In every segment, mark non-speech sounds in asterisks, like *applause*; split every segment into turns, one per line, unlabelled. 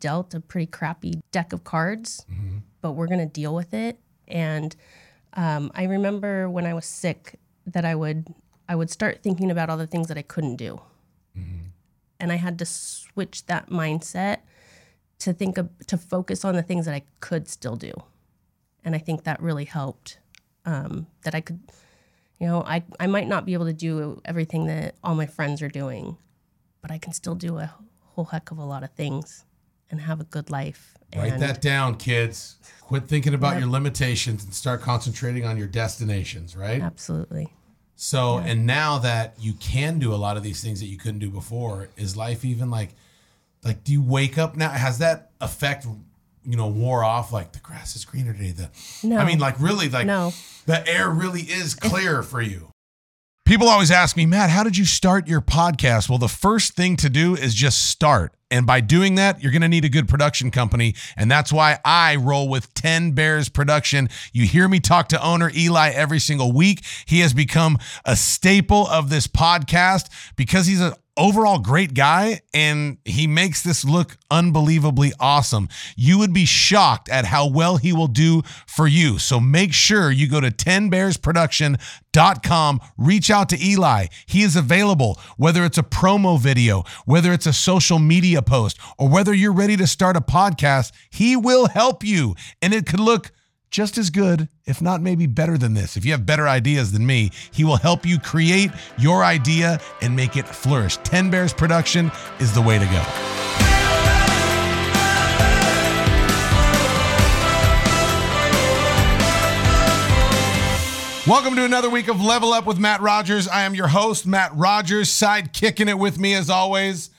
dealt a pretty crappy deck of cards, but we're going to deal with it. And um, I remember when I was sick that I would I would start thinking about all the things that I couldn't do, and I had to switch that mindset to think of to focus on the things that I could still do, and I think that really helped. Um, that I could, you know, I I might not be able to do everything that all my friends are doing, but I can still do a whole heck of a lot of things and have a good life.
Write
and
that down, kids. Quit thinking about your limitations and start concentrating on your destinations, right?
Absolutely.
So, and now that you can do a lot of these things that you couldn't do before, is life even like, like, do you wake up now? Has that effect, you know, wore off? Like the grass is greener today. The,
No.
I mean, like really, like
No.
the air really is clear for you. People always ask me, Matt, how did you start your podcast? Well, the first thing to do is just start. And by doing that, you're going to need a good production company. And that's why I roll with 10 Bears Production. You hear me talk to owner Eli every single week. He has become a staple of this podcast because he's an overall great guy and he makes this look unbelievably awesome. You would be shocked at how well he will do for you. So make sure you go to 10bearsproduction.com, reach out to Eli. He is available, whether it's a promo video, whether it's a social media post, or whether you're ready to start a podcast, he will help you. And it could look just as good, if not maybe better than this. If you have better ideas than me, he will help you create your idea and make it flourish. 10 Bears Production is the way to go. Welcome to another week of Level Up with Matt Rogers. I am your host, Matt Rogers. Side kicking it with me, as always,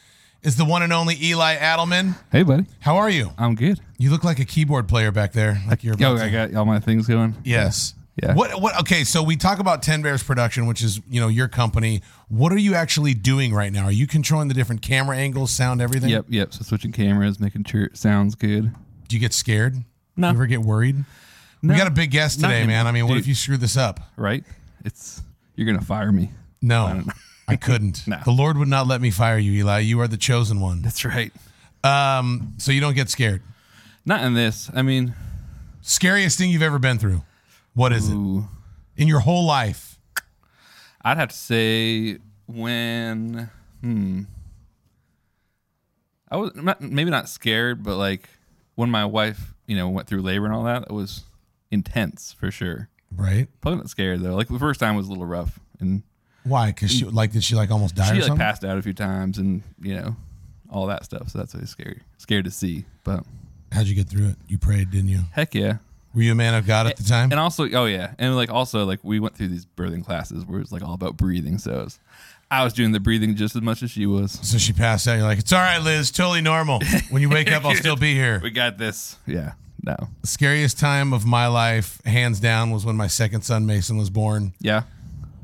is the one and only Eli Adelman.
Hey, buddy.
How are you?
I'm good.
You look like a keyboard player back there. Like you're
Yo, I got all my things going.
Yes.
Yeah.
What what okay, so we talk about 10 Bears production, which is, you know, your company. What are you actually doing right now? Are you controlling the different camera angles, sound, everything?
Yep, yep. So switching cameras, making sure it sounds good.
Do you get scared?
No.
You ever get worried?
No.
We got a big guest today, man. I mean, what
dude.
if you screw this up?
Right? It's you're gonna fire me.
No. I couldn't. *laughs*
No.
The Lord would not let me fire you, Eli. You are the chosen one.
That's right.
Um, so you don't get scared.
Not in this. I mean,
Scariest thing you've ever been through. What is it? In your whole life?
I'd have to say when hmm. I was not, maybe not scared, but like when my wife, you know, went through labor and all that, it was intense for sure.
Right?
Probably not scared though. Like the first time was a little rough, and
Why? Because she like did she like almost die
she
or
like
something?
passed out a few times, and you know, all that stuff. So that's really scary. Scared to see, but
How'd you get through it? You prayed, didn't you?
heck yeah.
Were you a man of God at the time?
And also, oh yeah, and like also like we went through these birthing classes where it's like all about breathing. So was, I was doing the breathing just as much as she was.
so she passed out. You're like, it's all right, Liz. Totally normal. When you wake up, I'll still be here. *laughs*
We got this. Yeah. No.
The scariest time of my life, hands down, was when my second son Mason was born.
Yeah.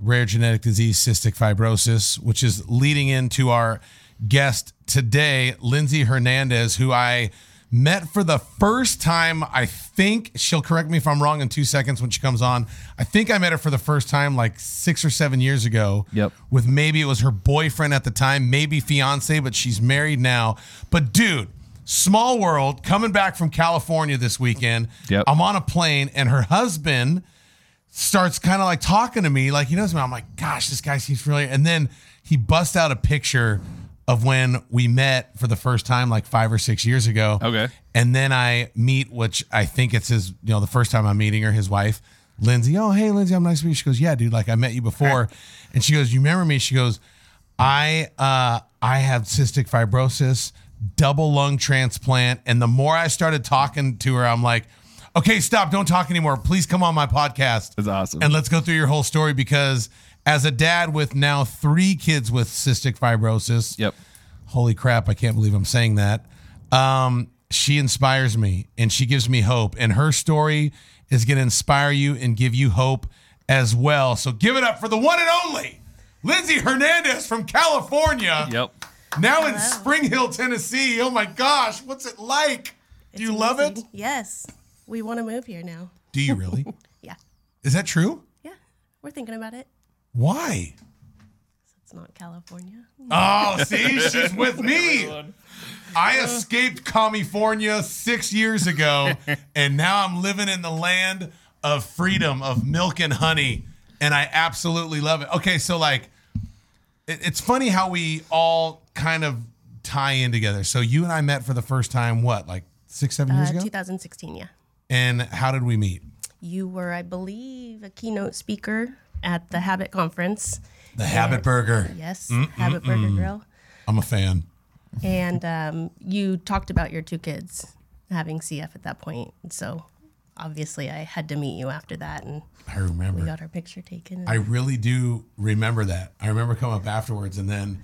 Rare genetic disease, cystic fibrosis, which is leading into our guest today, Lindsay Hernandez, who I met for the first time. I think she'll correct me if I'm wrong in two seconds when she comes on. I think I met her for the first time like six or seven years ago.
Yep.
With maybe it was her boyfriend at the time, maybe fiance, but she's married now. But dude, small world, coming back from California this weekend.
Yep.
I'm on a plane and her husband starts kind of like talking to me, like he knows me. I'm like, gosh, this guy seems familiar. And then he busts out a picture of when we met for the first time, like five or six years ago.
Okay.
And then I meet, which I think it's his, you know, the first time I'm meeting her, his wife, Lindsay. Oh, hey, Lindsay, I'm nice to meet you. She goes, yeah, dude, like I met you before. And she goes, you remember me? She goes, I, uh, I have cystic fibrosis, double lung transplant. And the more I started talking to her, I'm like, okay, stop, don't talk anymore. Please come on my podcast.
That's awesome.
And let's go through your whole story because as a dad with now three kids with cystic fibrosis,
Yep.
holy crap, I can't believe I'm saying that. Um, she inspires me and she gives me hope. And her story is going to inspire you and give you hope as well. So give it up for the one and only Lindsay Hernandez from California.
Yep.
Now in Spring Hill, Tennessee. Oh my gosh, what's it like? Do you
It's
love it?
Yes. We want to move here now.
Do you really? *laughs*
Yeah.
is that true?
Yeah. We're thinking about it.
Why?
It's not California.
Oh, see, *laughs* she's with me. I escaped California six years ago, *laughs* and now I'm living in the land of freedom, of milk and honey, and I absolutely love it. Okay, so like, it, it's funny how we all kind of tie in together. So you and I met for the first time, what, like six, seven years
Uh,
ago?
2016, yeah.
And how did we meet?
You were, I believe, a keynote speaker at the Habit Conference.
The Habit Burger.
Yes, mm, mm, Habit Burger mm. Grill.
I'm a fan.
And um, you talked about your two kids having CF at that point. So obviously, I had to meet you after that, and
I remember.
we got our picture taken.
I really do remember that. I remember coming up afterwards and then,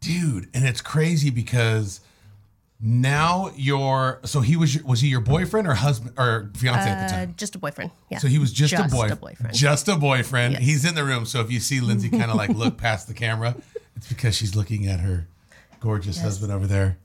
dude, and it's crazy because now you're so he was was he your boyfriend or husband or fiance at the
uh,
time?
just a boyfriend. Yeah.
So he was just, a, boy,
a boyfriend.
Just a boyfriend.
Yes.
He's in the room. So if you see Lindsay *laughs* kind of like look past the camera, it's because she's looking at her gorgeous husband over there.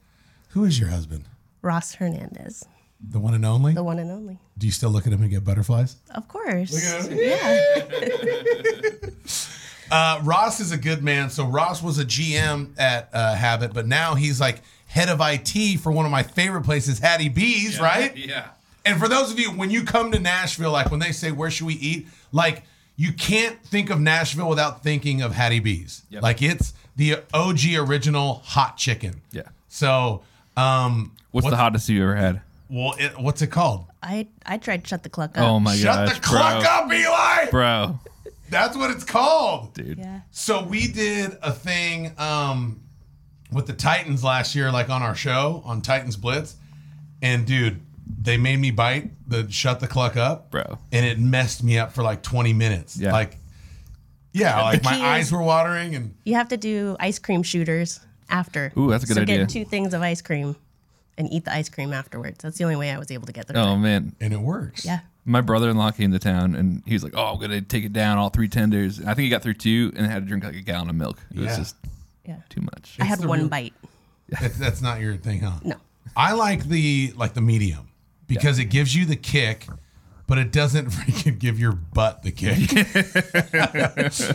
Who is your husband?
Ross Hernandez,
The one and only?
the one and only.
Do you still look at him and get butterflies?
Of course. Yeah. *laughs*
Uh, Ross is a good man. So Ross was a GM at uh, Habit, but now he's like head of IT for one of my favorite places, Hattie B's, right? *laughs*
Yeah.
And for those of you, when you come to Nashville, like when they say, where should we eat? Like you can't think of Nashville without thinking of Hattie B's.
Yep.
Like it's the OG original hot chicken.
Yeah.
So, um,
What's the hottest you ever had?
well, it, what's it called?
I I tried to shut the cluck up.
Oh my god!
Shut
gosh,
the clock
bro.
up, Eli.
Bro,
That's what it's called.
dude.
Yeah.
So we did a thing um, with the Titans last year, like on our show on Titans Blitz, and dude, they made me bite the shut the cluck up,
Bro.
and it messed me up for like twenty minutes.
Yeah.
Like, yeah, like my eyes were watering, and
You have to do ice cream shooters after.
Ooh, that's a good
so
idea.
get two things of ice cream and eat the ice cream afterwards. That's the only way I was able to get through
Oh man,
and it works.
Yeah.
my brother-in-law came to town and he was like, "Oh, I'm gonna take it down all three tenders." And I think he got through two and had to drink like a gallon of milk. It
Yeah.
was just
Yeah.
too much.
I had
the
one
real-
bite.
That's, that's not your thing, huh?
No.
I like the like the medium because it gives you the kick, but it doesn't *laughs* freaking give your butt the kick.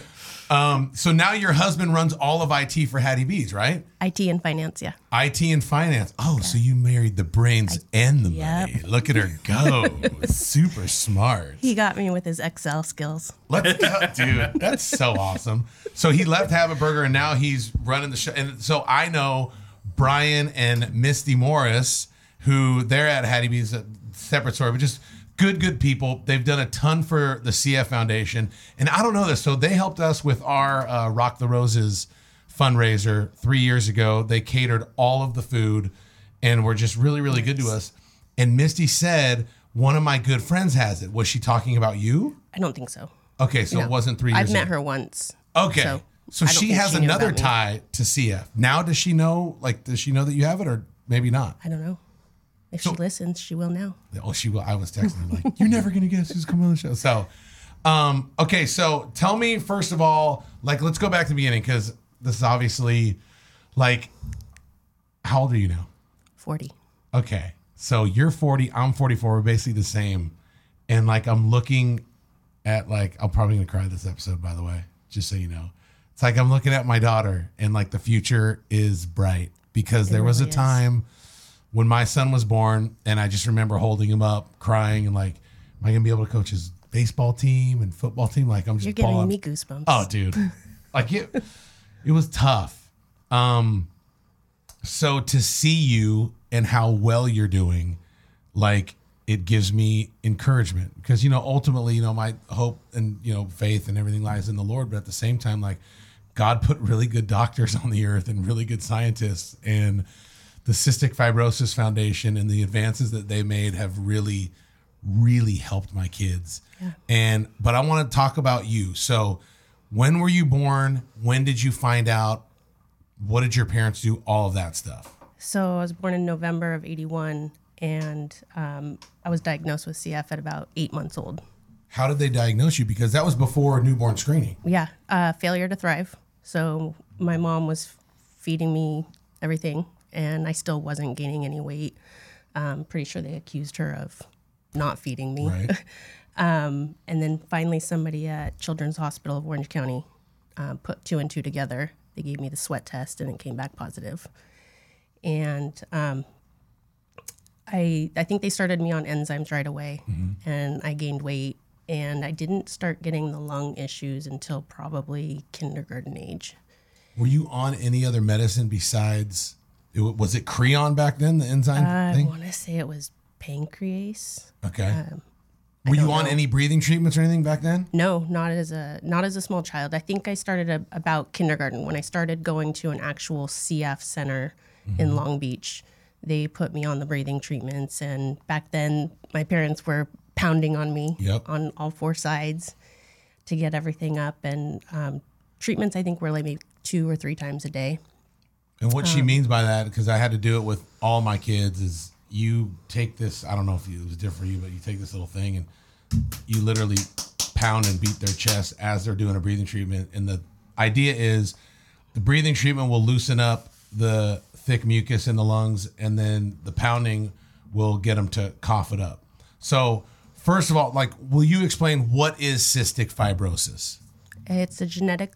*laughs* um, so now your husband runs all of IT for Hattie B's, right?
IT and finance, yeah.
IT and finance. Oh, so you married the brains and the
Yep.
money. Look at her go. *laughs* Super smart.
He got me with his Excel skills.
Let's go, dude. That's so awesome. So he left Habit Burger and now he's running the show. And so I know Brian and Misty Morris, who they're at Hattie B's, a separate story, but just good, good people. They've done a ton for the CF Foundation. And I don't know this. So they helped us with our uh, Rock the Roses fundraiser three years ago. They catered all of the food and were just really, really good to us. And Misty said, one of my good friends has it. Was she talking about you?
I don't think so.
Okay, so
No.
it wasn't three years
I've met
ago.
her once.
Okay. So,
So,
she has
she
another
me.
tie to CF. Now does she know like does she know that you have it or maybe not?
I don't know. If she listens, she will know.
Oh, she will. I was texting her like, "You're *laughs* never gonna guess who's coming on the show." So, um, okay. So tell me first of all, like, let's go back to the beginning because this is obviously, like, how old are you now?
40.
Okay. So you're 40, I'm 44, we're basically the same. And like I'm looking at like I'm probably gonna cry this episode, by the way, just so you know. It's like I'm looking at my daughter and like the future is bright because there was a
is.
When my son was born and I just remember holding him up, crying and like, am I gonna be able to coach his baseball team and football team? Like I'm just
You're giving
balling-
me goosebumps.
Oh, dude. *laughs* like it it was tough. Um so to see you and how well you're doing, like it gives me encouragement because you know ultimately, you know, my hope and you know faith and everything lies in the Lord, but at the same time like God put really good doctors *laughs* on the earth and really good scientists and the Cystic Fibrosis Foundation and the advances that they made have really really helped my kids. Yeah. And but I want to talk about you. So when were you born? When did you find out? What did your parents do? All of that stuff.
So I was born in November of 81, and um, I was diagnosed with CF at about eight months old.
How did they diagnose you? Because that was before newborn screening.
Yeah, uh, failure to thrive. So my mom was feeding me everything, and I still wasn't gaining any weight. Um, pretty sure they accused her of not feeding me.
Right. *laughs*
Um, and then finally, somebody at Children's Hospital of Orange County um, put two and two together. They gave me the sweat test, and it came back positive. And um, I I think they started me on enzymes right away, and I gained weight. And I didn't start getting the lung issues until probably kindergarten age.
Were you on any other medicine besides? It, was it Creon back then? The enzyme
I want to say it was Pancrease.
Okay. Were you on
know.
any breathing treatments or anything back then?
No, not as a not as a small child. I think I started a, about kindergarten when I started going to an actual CF center in Long Beach. They put me on the breathing treatments, and back then my parents were pounding on me
Yep.
on all four sides to get everything up. And um, treatments, I think, were like maybe two or three times a day.
And what
Um,
she means by that, because I had to do it with all my kids, is you take this. I don't know if it was different for you, but you take this little thing and you literally pound and beat their chest as they're doing a breathing treatment. And the idea is the breathing treatment will loosen up the thick mucus in the lungs, and then the pounding will get them to cough it up. So, first of all, like, will you explain what is cystic fibrosis?
It's a genetic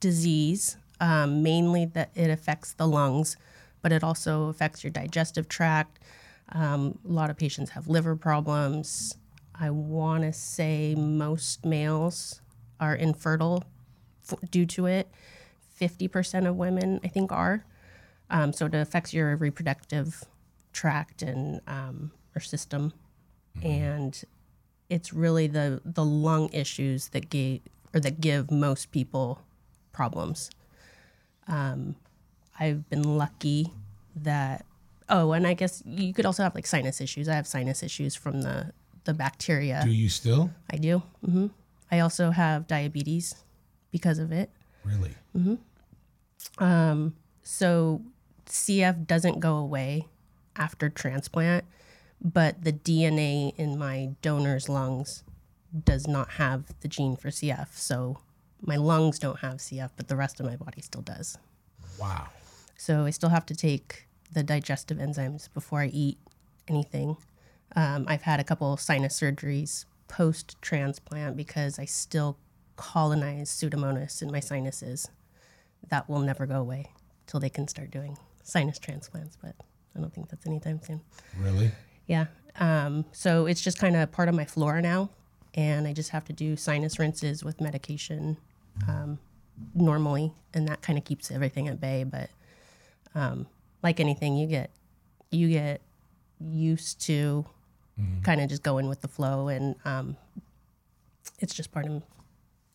disease, um, mainly that it affects the lungs, but it also affects your digestive tract. Um, a lot of patients have liver problems. I want to say most males are infertile f- due to it. 50% of women, I think, are. Um, so it affects your reproductive tract and um, or system. And it's really the the lung issues that give or that give most people problems. Um, I've been lucky that oh, and I guess you could also have like sinus issues. I have sinus issues from the the bacteria.
Do you still?
I do. hmm I also have diabetes because of it.
Really? Mm-hmm.
Um, So CF doesn't go away after transplant, but the DNA in my donor's lungs does not have the gene for CF. So my lungs don't have CF, but the rest of my body still does.
Wow.
So I still have to take the digestive enzymes before I eat anything. Um, I've had a couple sinus surgeries post transplant because I still colonize Pseudomonas in my sinuses. That will never go away till they can start doing sinus transplants, but I don't think that's anytime soon.
Really?
Yeah. Um, so it's just kind of part of my flora now, and I just have to do sinus rinses with medication um, normally, and that kind of keeps everything at bay. But um, like anything, you get you get used to kind of just going with the flow, and um, it's just part of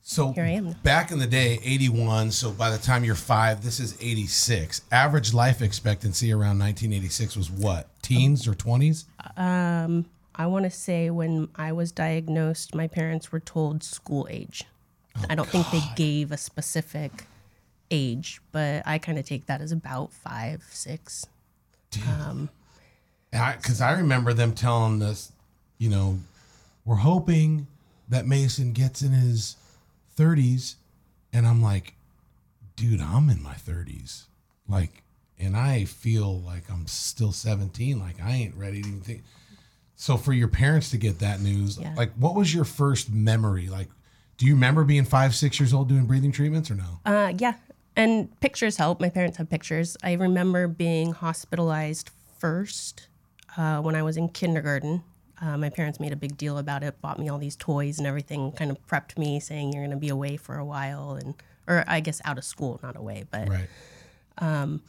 So
Here I am.
back in the day, 81. So by the time you're five, this is 86. Average life expectancy around 1986 was what? Teens or 20s?
I want to say when I was diagnosed, my parents were told school age. I don't think they gave a specific age, but I kind of take that as about five, six.
Because um, I, remember them telling us, you know, we're hoping that Mason gets in his 30s. And I'm like, dude, I'm in my 30s. Like, and I feel like I'm still 17. Like, I ain't ready to even think. So for your parents to get that news,
Yeah.
like, what was your first memory? Like, do you remember being five, six years old doing breathing treatments or no?
Uh, yeah. And pictures help. My parents have pictures. I remember being hospitalized first uh, when I was in kindergarten. Uh, my parents made a big deal about it, bought me all these toys and everything, kind of prepped me saying you're going to be away for a while and, or I guess out of school, not away, but
Right.
um,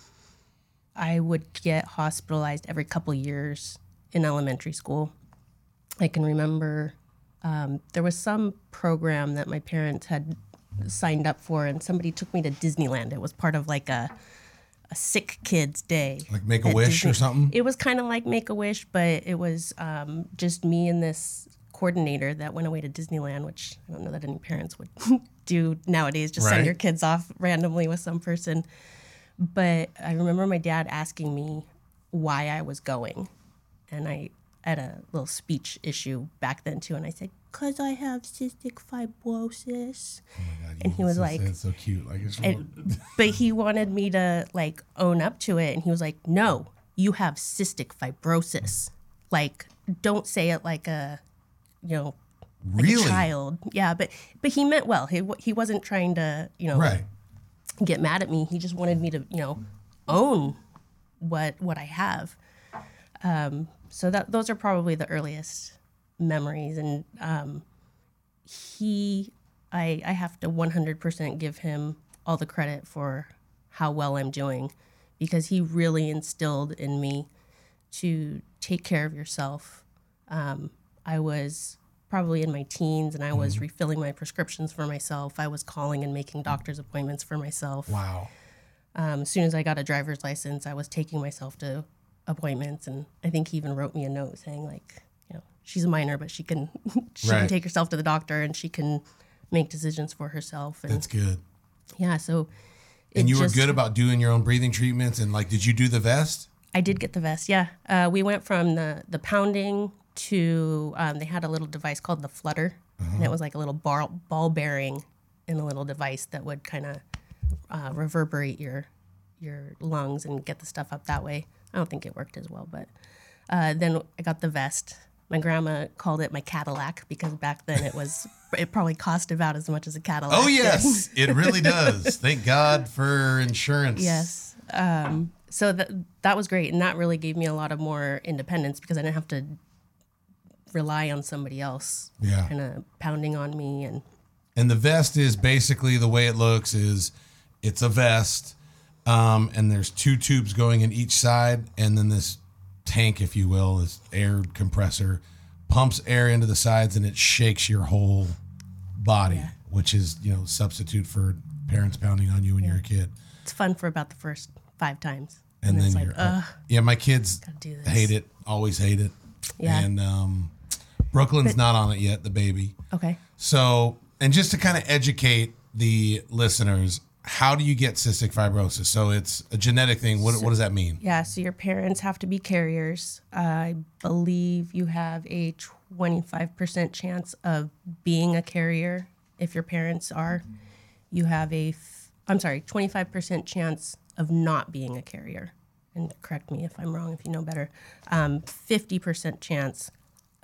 I would get hospitalized every couple years in elementary school. I can remember um, there was some program that my parents had signed up for, and somebody took me to Disneyland. It was part of like a a sick kids day.
Like Make a Wish or something?
It was kind of like Make a Wish, but it was um, just me and this coordinator that went away to Disneyland, which I don't know that any parents would *laughs* do nowadays. Just
Right.
send your kids off randomly with some person. But I remember my dad asking me why I was going, and I had a little speech issue back then too, and I said, "Cause I have cystic fibrosis." Oh and he was like,
it's so cute. Like, it's
and, *laughs* but he wanted me to like own up to it and he was like no you have cystic fibrosis like don't say it like a you know like a child. Yeah, but but he meant well. He he wasn't trying to you know
Right.
get mad at me. He just wanted me to you know own what what I have. Um, so that those are probably the earliest memories, and um, he I I have to 100% give him all the credit for how well I'm doing because he really instilled in me to take care of yourself. Um, I was probably in my teens and I was refilling my prescriptions for myself. I was calling and making doctor's appointments for myself.
Wow.
Um, as soon as I got a driver's license, I was taking myself to appointments, and I think he even wrote me a note saying like, you know, she's a minor, but she can *laughs* she
Right.
can take herself to the doctor and she can make decisions for herself. And
That's good.
yeah, so
And you were good about doing your own breathing treatments and like, did you do the vest?
I did get the vest. Yeah, uh, we went from the the pounding to um, they had a little device called the flutter, and it was like a little ball ball bearing in a little device that would kind of uh, reverberate your your lungs and get the stuff up that way. I don't think it worked as well, but uh, then I got the vest. My grandma called it my Cadillac because back then it was it probably cost about as much as a Cadillac.
Oh yes, *laughs* it really does. Thank God for insurance.
Yes. Um, so that that was great, and that really gave me a lot of more independence because I didn't have to rely on somebody else,
Yeah.
kind of pounding on me. And
And the vest is basically the way it looks is it's a vest, um, and there's two tubes going in each side, and then this tank, if you will, this air compressor pumps air into the sides and it shakes your whole body, which is you know substitute for parents pounding on you when you're a kid.
it's fun for about the first five times,
And,
and,
then you're
ugh,
yeah, my kids hate it, always hate it.
Yeah.
And um, Brooklyn's not on it yet, the baby.
okay.
So, and just to kind of educate the listeners, how do you get cystic fibrosis? So it's a genetic thing. What, what does that mean?
Yeah, so your parents have to be carriers. I believe you have a 25% chance of being a carrier if your parents are. You have a, f- I'm sorry, 25% chance of not being a carrier. And correct me if I'm wrong, if you know better. Um, 50% chance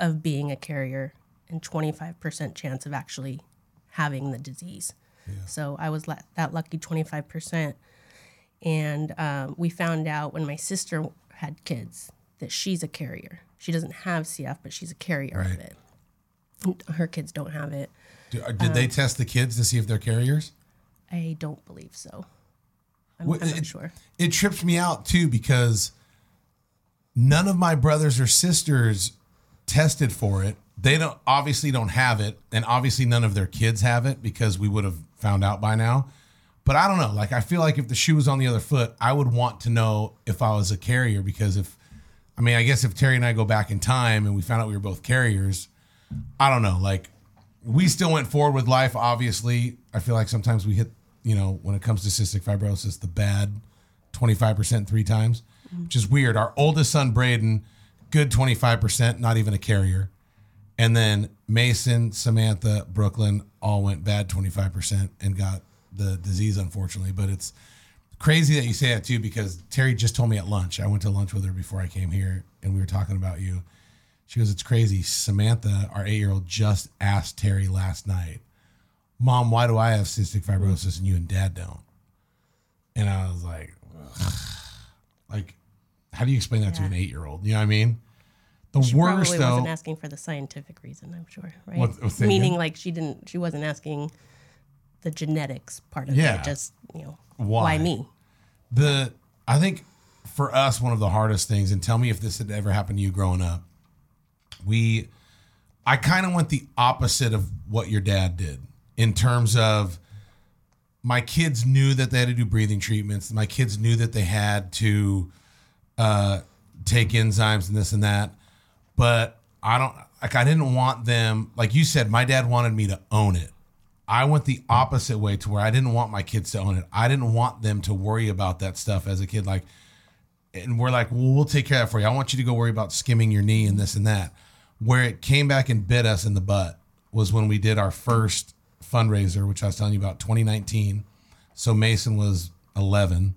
of being a carrier and 25% chance of actually having the disease. So I was that lucky 25%. And um, we found out when my sister had kids that she's a carrier. She doesn't have CF, but she's a carrier
Right.
of it. Her kids don't have it.
Do, uh, did they test the kids to see if they're carriers?
I don't believe so. I'm,
Well,
I'm not
it-
sure.
It trips me out too because none of my brothers or sisters tested for it. They don't obviously don't have it, and obviously none of their kids have it because we would have found out by now. But I don't know. Like I feel like if the shoe was on the other foot, I would want to know if I was a carrier because if I mean, I guess if Terry and I go back in time and we found out we were both carriers, I don't know. Like we still went forward with life. Obviously, I feel like sometimes we hit, you know, when it comes to cystic fibrosis, the bad 25% three times, which is weird. Our oldest son, Braden, good 25%, not even a carrier. And then Mason, Samantha, Brooklyn all went bad 25% and got the disease, unfortunately. But it's crazy that you say that too, because Terry just told me at lunch. I went to lunch with her before I came here and we were talking about you. She goes, It's crazy. Samantha, our eight year old, just asked Terry last night, Mom, why do I have cystic fibrosis and you and dad don't? And I was like, Ugh. like, how do you explain that to an eight year old? You know what I mean? The
She
worst
probably
though.
wasn't asking for the scientific reason, I'm sure, right?
What- that
Meaning like she didn't she wasn't asking the genetics part of
Yeah.
it, just, you know,
Why?
why me?
the I think for us one of the hardest things, and tell me if this had ever happened to you growing up. We, I kind of went the opposite of what your dad did in terms of my kids knew that they had to do breathing treatments. My kids knew that they had to uh, take enzymes and this and that, but I don't like. I didn't want them like you said. My dad wanted me to own it. I went the opposite way to where I didn't want my kids to own it. I didn't want them to worry about that stuff as a kid. Like, and we're like, well, we'll take care of that for you. I want you to go worry about skimming your knee and this and that. Where it came back and bit us in the butt was when we did our first fundraiser, which I was telling you about 2019. So Mason was 11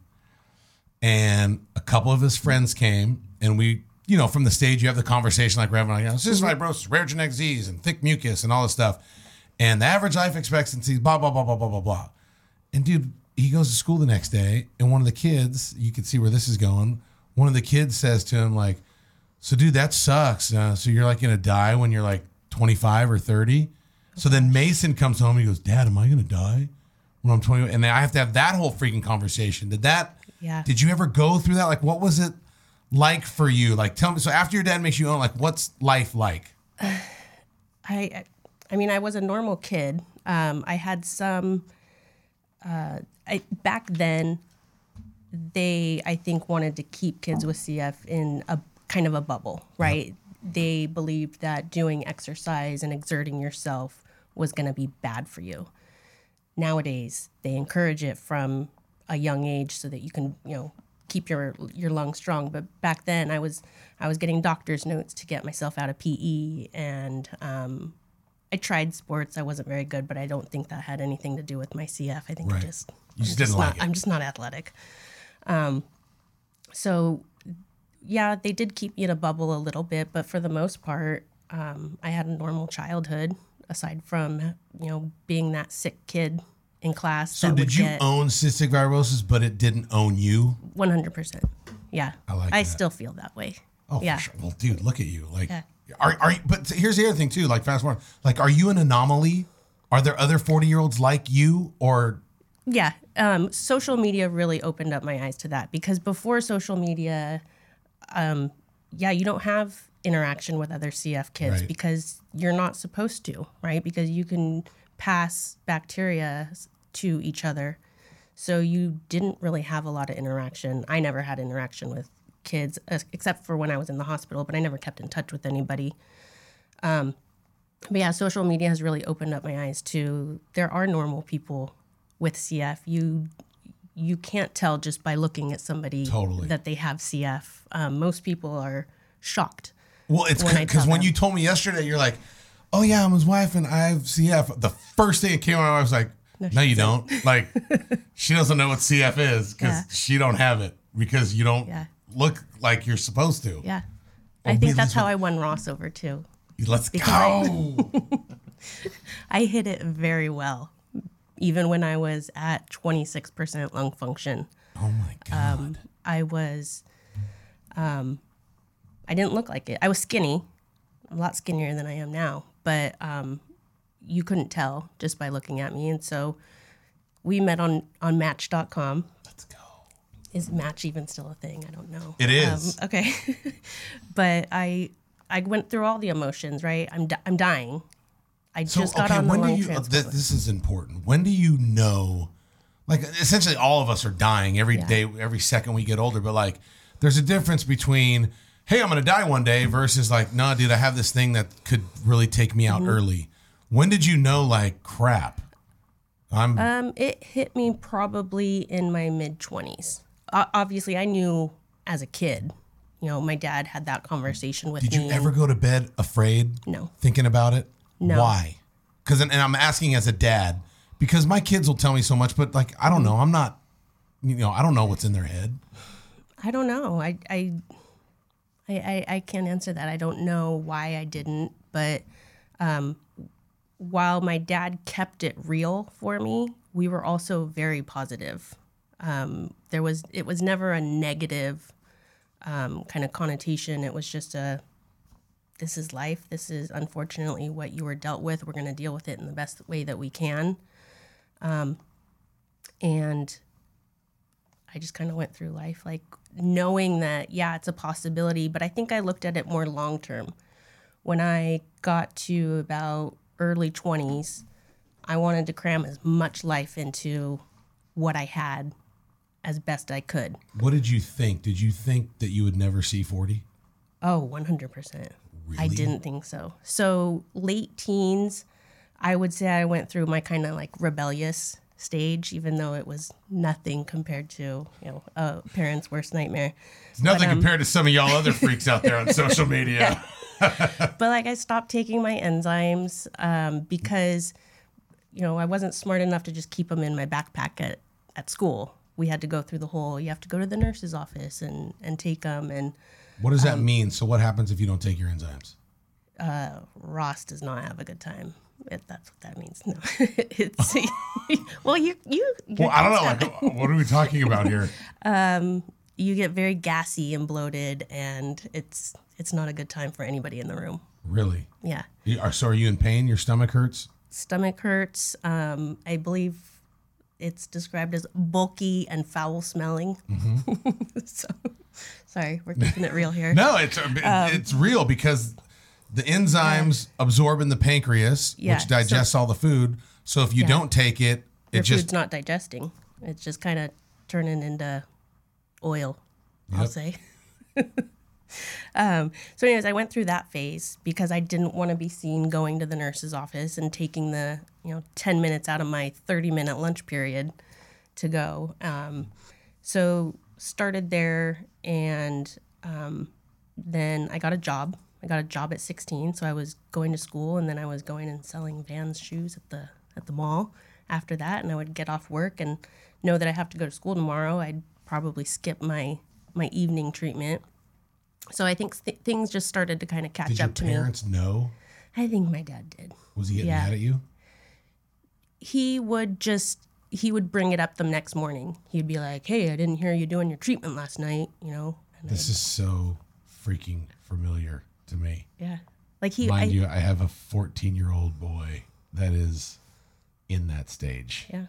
and a couple of his friends came and we you know, from the stage, you have the conversation like Reverend, like, this is fibrosis, rare genetic disease, and thick mucus, and all this stuff. And the average life expectancy is blah, blah, blah, blah, blah, blah, blah. And dude, he goes to school the next day, and one of the kids, you can see where this is going. One of the kids says to him, like, so dude, that sucks. Uh, so you're like going to die when you're like 25 or 30. So then Mason comes home and he goes, Dad, am I going to die when I'm 20? And then I have to have that whole freaking conversation. Did that,
Yeah.
did you ever go through that? Like, what was it like for you? Like, tell me. So after your dad makes you own, like, what's life like? *sighs*
I, I mean, I was a normal kid. Um, I had some. Uh, I back then, they I think wanted to keep kids with CF in a kind of a bubble, right? They believed that doing exercise and exerting yourself was going to be bad for you. Nowadays, they encourage it from a young age so that you can, you know, keep your your lungs strong. But back then, I was I was getting doctor's notes to get myself out of PE, and um, I tried sports. I wasn't very good, but I don't think that had anything to do with my CF. I think
Right.
I just
You just
I'm
didn't like
not,
it.
I'm just not athletic. Um, so yeah, they did keep me in a bubble a little bit, but for the most part, um, I had a normal childhood. Aside from you know being that sick kid in class,
So did you own cystic fibrosis, but it didn't own you?
one hundred percent. Yeah,
I like
I
that.
still feel that way.
Oh,
yeah.
sure. Well, dude, look at you. Like,
Yeah.
are are you, but here's the other thing too. Like, fast forward. Like, are you an anomaly? Are there other forty year olds like you, or
Yeah, um, social media really opened up my eyes to that because before social media, um, yeah, you don't have interaction with other CF kids
Right.
because you're not supposed to, right? Because you can pass bacteria to each other. So you didn't really have a lot of interaction. I never had interaction with kids except for when I was in the hospital, but I never kept in touch with anybody. Um, but yeah, social media has really opened up my eyes to there are normal people with CF. You you can't tell just by looking at somebody
Totally.
that they have CF. Um, most people are shocked.
well, it's
When
because
tell
when you told me yesterday, you're like, oh yeah, I'm his wife and I have CF. The first thing that came out, I was like, no, you don't. Like, she doesn't know what CF is because
Yeah.
she don't have it because you don't
Yeah.
look like you're supposed to.
Yeah.
Oh,
I think that's how I won Ross over too.
Let's
Because I-
go. *laughs*
I hit it very well, even when I was at 26% lung function.
oh my god.
Um, I was, um, I didn't look like it. I was skinny, a lot skinnier than I am now, but um, you couldn't tell just by looking at me. And so we met on, on Match.com.
Let's go.
Is Match even still a thing? I don't know.
It is.
Um, okay, *laughs* but I I went through all the emotions. Right, I'm di- I'm dying. I
So
just got
okay,
on the
when do you? uh, th- this is important. When do you know? Like essentially, all of us are dying every
Yeah.
day, every second we get older. But like, there's a difference between, hey, I'm gonna die one day versus like, nah, dude, I have this thing that could really take me out
Mm-hmm.
early. When did you know? Like, crap. I'm
Um, it hit me probably in my mid twenties. O- obviously, I knew as a kid. You know, my dad had that conversation with
Did
me.
Did you ever go to bed afraid?
No.
Thinking about it?
No.
Why? Because and I'm asking as a dad because my kids will tell me so much, but like I don't know. I'm not. You know, I don't know what's in their head.
I don't know. I, I, I, I, I can't answer that. I don't know why I didn't. But um, while my dad kept it real for me, we were also very positive. Um, there was it was never a negative um, kind of connotation. It was just a this is life. This is unfortunately what you were dealt with. We're going to deal with it in the best way that we can. Um, and I just kind of went through life like knowing that, yeah, it's a possibility, but I think I looked at it more long term. When I got to about early 20s, I wanted to cram as much life into what I had as best I could.
What did you think? Did you think that you would never see 40?
Oh, 100%. I didn't think so. So, late teens, I would say I went through my kind of like rebellious stage, even though it was nothing compared to, you know, a parent's worst nightmare.
It's nothing
um,
compared to some of y'all other freaks out there on *laughs* social media. *laughs*
But like, I stopped taking my enzymes um, because, you know, I wasn't smart enough to just keep them in my backpack at, at school. We had to go through the whole, you have to go to the nurse's office and, and take them. And
What does that mean? So what happens if you don't take your enzymes?
Uh, Ross does not have a good time. That's what that means. *laughs* No, *laughs* it's well, you you.
Well, I don't know. Like, what are we talking about here?
You get very gassy and bloated, and it's it's not a good time for anybody in the room.
Really?
Yeah,
You are, so are you in pain? Your stomach hurts?
stomach hurts. Um, I believe it's described as bulky and foul smelling. *laughs* so, sorry, we're keeping it real here. *laughs*
No, it's uh, it's real because the enzymes absorb in the pancreas,
Yeah,
which digests all the food. So if you
Yeah.
don't take it, it
Your
just
food's not digesting. It's just kind of turning into oil, I'll say. *laughs* um, so, anyways, I went through that phase because I didn't want to be seen going to the nurse's office and taking the, you know, 10 minutes out of my 30 minute lunch period to go. Um, so, started there and um, then I got a job. I got a job at 16, so I was going to school and then I was going and selling Vans shoes at the at the mall after that and I would get off work and know that I have to go to school tomorrow. I'd probably skip my my evening treatment. So I think th- things just started to kind of catch
did
up to me.
Did your parents know?
I think my dad did.
Was he getting
Yeah.
mad at you?
He would just he would bring it up the next morning. He'd be like, "Hey, I didn't hear you doing your treatment last night," you know. And
This is so freaking familiar to me.
yeah. Like he
Mind
I,
you, I have a 14 year old boy that is in that stage,
yeah.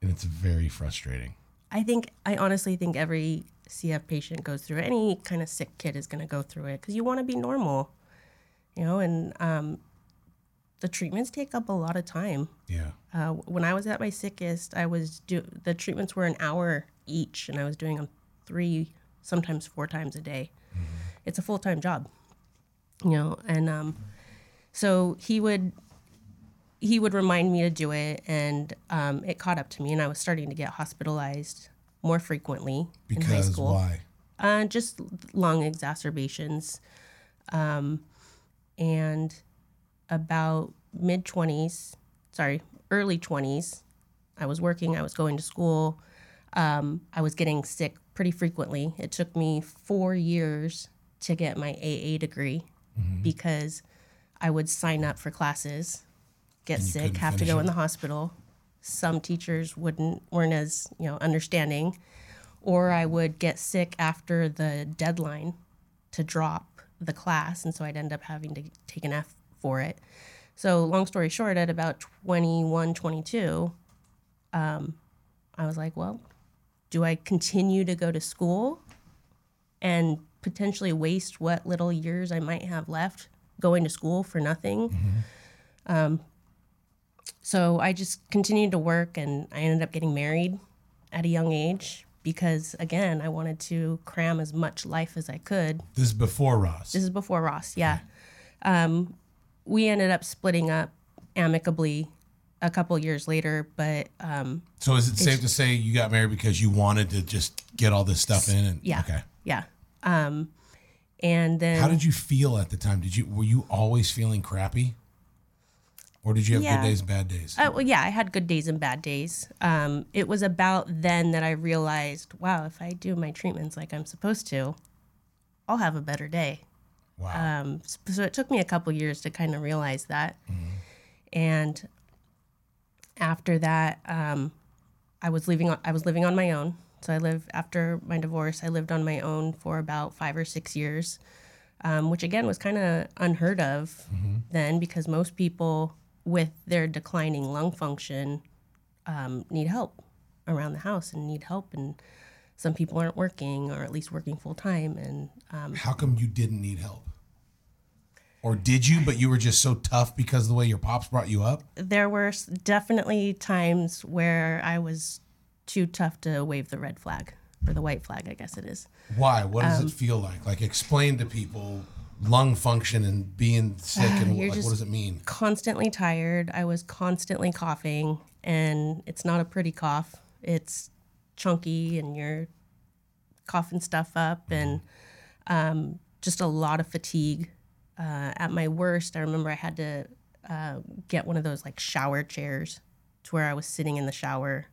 and it's very frustrating.
I think I honestly think every CF patient goes through. Any kind of sick kid is going to go through it because you want to be normal, you know. And um, the treatments take up a lot of time.
Yeah.
Uh, when I was at my sickest, I was do the treatments were an hour each, and I was doing them three, sometimes four times a day. It's a full time job, you know. And um, so he would he would remind me to do it, and um, it caught up to me, and I was starting to get hospitalized more frequently in high school.
why?
Uh, just lung exacerbations. Um, and about mid 20s, sorry, early 20s, I was working, I was going to school. Um, I was getting sick pretty frequently. It took me four years to get my AA degree because I would sign up for classes, get sick, have to go
it?
in the hospital. Some teachers wouldn't weren't as you know understanding, or I would get sick after the deadline to drop the class, and so I'd end up having to take an F for it. So long story short, at about 21, 22, um, I was like, well, do I continue to go to school and potentially waste what little years I might have left going to school for nothing? Um, so I just continued to work and I ended up getting married at a young age because, again, I wanted to cram as much life as I could
This is before Ross.
this is before Ross, yeah. Um, we ended up splitting up amicably a couple years later, but um,
so is it safe to say you got married because you wanted to just get all this stuff in? And
yeah,
Okay.
yeah. Um, and then
How did you feel at the time? Did you were you always feeling crappy, or did you have
Yeah.
good days, and bad days?
Uh, well, yeah, I had good days and bad days. Um, it was about then that I realized, wow, if I do my treatments like I'm supposed to, I'll have a better day.
wow.
Um, so it took me a couple years to kind of realize that. And after that, um, I was living on, I was living on my own. So I lived after my divorce. I lived on my own for about five or six years, um, which again was kind of unheard of then because most people with their declining lung function um, need help around the house and need help and some people aren't working or at least working full time and um,
How come you didn't need help? Or did you, but you were just so tough because of the way your pops brought you up?
there were definitely times where I was too tough to wave the red flag or the white flag, I guess it is.
Why? What does
Um,
it feel like? Like explain to people lung function and being sick and *sighs* like, what does it mean?
Constantly tired. I was constantly coughing, and it's not a pretty cough. It's chunky, and you're coughing stuff up, and um, just a lot of fatigue. Uh, at my worst, I remember I had to uh, get one of those like shower chairs to where I was sitting in the shower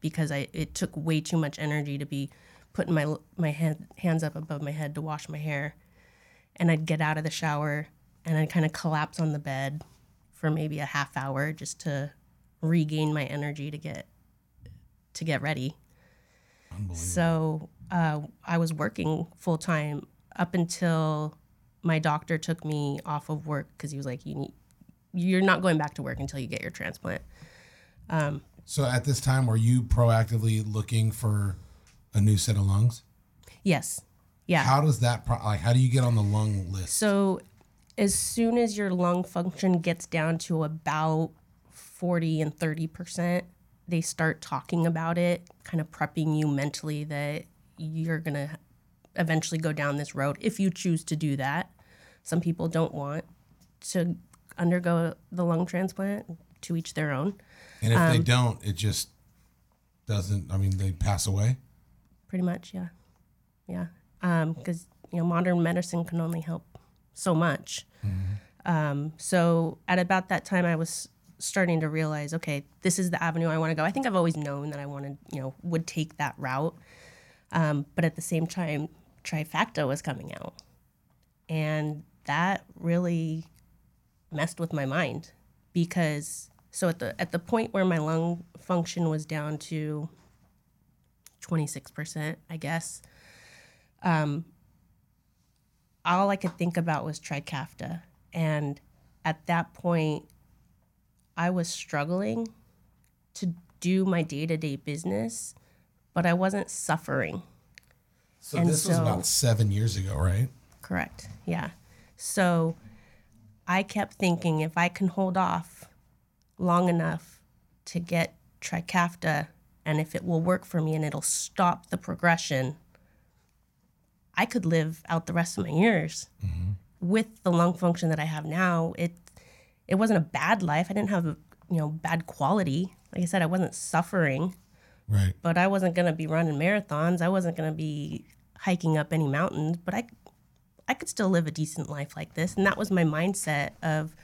because I it took way too much energy to be putting my my hand, hands up above my head to wash my hair and I'd get out of the shower and I'd kind of collapse on the bed for maybe a half hour just to regain my energy to get to get ready. So uh, I was working full time up until my doctor took me off of work because he was like, "You need, you're not going back to work until you get your transplant."
So at this time, were you proactively looking for a new set of lungs?
Yes, yeah.
How does that pro- like? How do you get on the lung list?
So, as soon as your lung function gets down to about 40 and 30%, they start talking about it, kind of prepping you mentally that you're going to eventually go down this road if you choose to do that. Some people don't want to undergo the lung transplant, to each their own.
And if they
Um,
don't, it just doesn't. I mean, they pass away.
Pretty much, yeah. Yeah. Because, you know, modern medicine can only help so much. Um, so at about that time, I was starting to realize, okay, this is the avenue I want to go. I think I've always known that I wanted, you know, would take that route. Um, but at the same time, Trikafta was coming out. And that really messed with my mind because so at the at the point where my lung function was down to 26%, I guess. Um, all I could think about was Trikafta. And at that point, I was struggling to do my day to day business, but I wasn't suffering.
So
And
this was about seven years ago, right?
Correct. Yeah. So I kept thinking if I can hold off long enough to get Trikafta and if it will work for me and it'll stop the progression, I could live out the rest of my years. Mm-hmm. With the lung function that I have now, it it wasn't a bad life. I didn't have you know bad quality. Like I said, I wasn't suffering
Right.
but I wasn't going to be running marathons. I wasn't going to be hiking up any mountains, but I I could still live a decent life like this. And that was my mindset of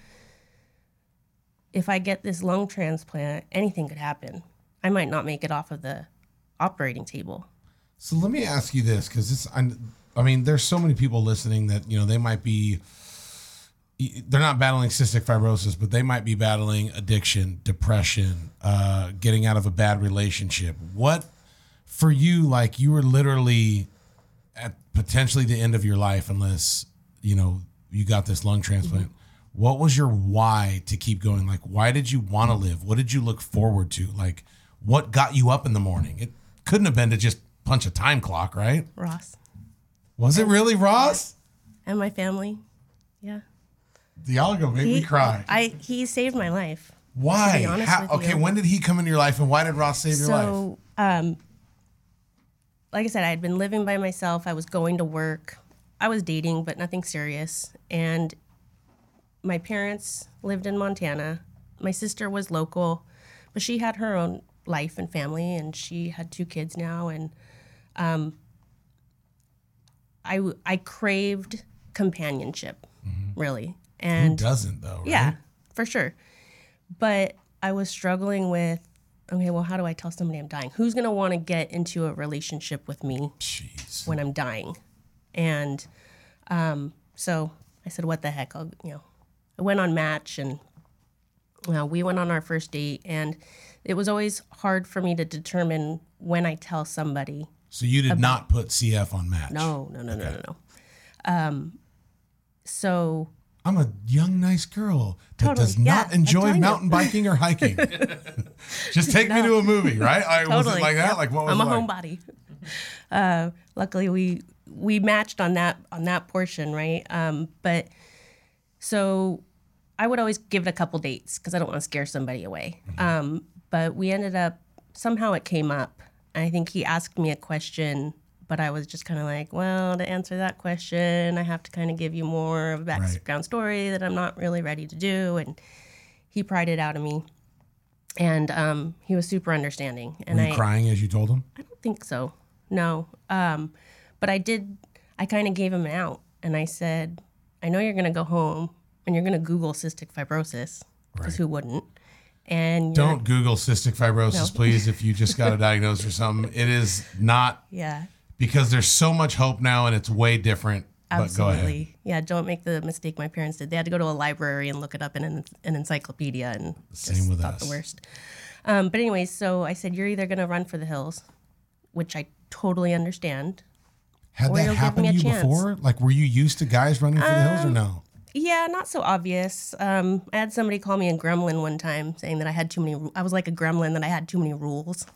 if I get this lung transplant, anything could happen. I might not make it off of the operating table.
So let me ask you this, because this I, I mean, there's so many people listening that you know they might be. They're not battling cystic fibrosis, but they might be battling addiction, depression, uh, getting out of a bad relationship. What, for you, like you were literally at potentially the end of your life, unless you know you got this lung transplant. What was your why to keep going? Like, why did you want to live? What did you look forward to? Like, what got you up in the morning? It couldn't have been to just punch a time clock, right?
Ross
Was it really Ross?
and my family. Yeah.
Y'all gonna me cry.
I he saved my life.
Why?
to be honest
How- okay,
you.
when did he come into your life, and why did Ross save your life?
So, um, like I said, I had been living by myself. I was going to work. I was dating, but nothing serious. And my parents lived in Montana. My sister was local, but she had her own life and family, and she had two kids now. And um, I I craved companionship, really. And Who
doesn't though? Right?
yeah, for sure. But I was struggling with okay, well, how do I tell somebody I'm dying? Who's going to want to get into a relationship with me
Jeez.
when I'm dying? And um, so I said, what the heck? I'll, you know, I went on Match and uh, we went on our first date. And it was always hard for me to determine when I tell somebody
So you did not put CF on match.
no, no, no, no, no, no. Um, so
I'm a young, nice girl that
Totally,
does not
I'm
enjoy mountain biking or hiking. *laughs* Just take me to a movie, right? I,
totally
like that?
Yep.
Like what was
I'm a
like?
homebody. Uh, luckily, we we matched on that on that portion, right? Um, but so I would always give it a couple dates because I don't want to scare somebody away.
Mm-hmm.
Um, but we ended up somehow it came up. I think he asked me a question, but I was just kind of like, well, to answer that question, I have to kind of give you more of a background story that I'm not really ready to do. And he pried it out of me. And um, he was super understanding. And
Were you
I,
crying as you told him?
I don't think so. No. Um, but I did, I kind of gave him an out and I said, I know you're going to go home and you're going to Google cystic fibrosis because who wouldn't? And
Don't Google cystic fibrosis,
No.
please, if you just got a *laughs* diagnosis or something. It is not
yeah,
because there's so much hope now and it's way different. But go ahead.
Absolutely. Yeah, don't make the mistake my parents did. They had to go to a library and look it up in an, an encyclopedia and
Same
just
with
thought
us.
the worst. Um, but anyways, so I said, You're either going to run for the hills, which I totally understand.
Had
Or
that happened to you
chance. Um,
before? Like, were you used to guys running for the hills or no?
Yeah, not so obvious. Um, I had somebody call me a gremlin one time saying that I had too many, I was like a gremlin, that I had too many rules.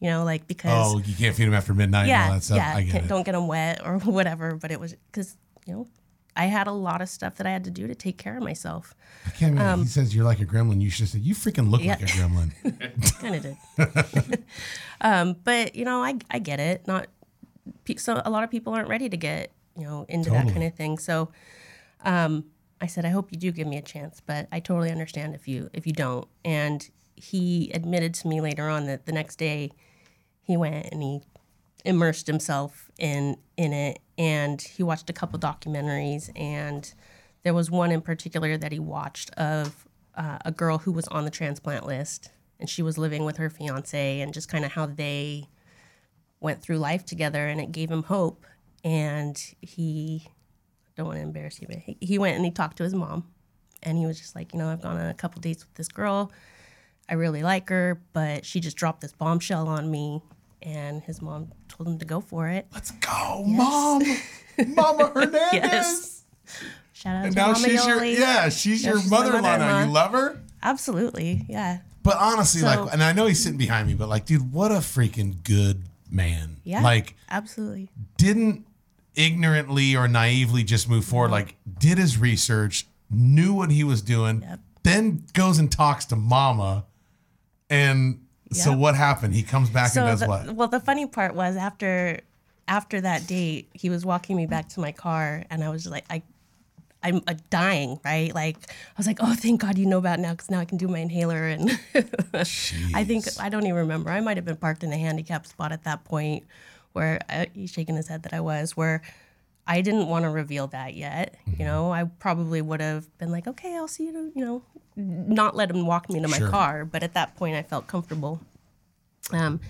You know, like because.
Oh, you can't feed them after midnight and all
yeah,
that stuff.
yeah,
I get it.
don't get them wet or *laughs* whatever. But it was because, you know, I had a lot of stuff that I had to do to take care of myself.
I can't imagine. he says you're like a gremlin. You should have said, you freaking look
um, Yeah.
like a gremlin. *laughs* *laughs*
kind of did. um, but you know, I I get it. Not so a lot of people aren't ready to get you know into that kind of thing. So, um, I said I hope you do give me a chance, but I totally understand if you if you don't. And he admitted to me later on that the next day he went and he immersed himself in in it and he watched a couple documentaries and there was one in particular that he watched of uh, a girl who was on the transplant list and she was living with her fiance and just kind of how they went through life together and it gave him hope and he don't want to embarrass you but he, he went and he talked to his mom and he was just like you know i've gone on a couple dates with this girl i really like her but she just dropped this bombshell on me and his mom told him to go for it
Let's go, mom. *laughs* Mama Hernandez.
Yes. shout out
And
to
now
Mama
she's your yeah, she's your
she's
mother-in-law now. You love her?
absolutely yeah
But honestly,
So-
like, and I know he's sitting behind me, but like, dude, what a freaking good man.
yeah
Like,
absolutely
didn't ignorantly or naively just move forward. Like, did his research, knew what he was doing,
Yep.
then goes and talks to mama. And so what happened? He comes back and does
the,
what?
Well, the funny part was after after that date, he was walking me back to my car, and I was like, I. I'm uh, dying, right? Like I was like, "Oh, thank God you know about it now, because now I can do my inhaler." And *laughs* I think I don't even remember. I might have been parked in a handicapped spot at that point, where uh, he's shaking his head that I was. Where I didn't want to reveal that yet.
Mm-hmm.
You know, I probably would have been like, "Okay, I'll see you." You know, not let him walk me to my
Sure.
car. But at that point, I felt comfortable. Um,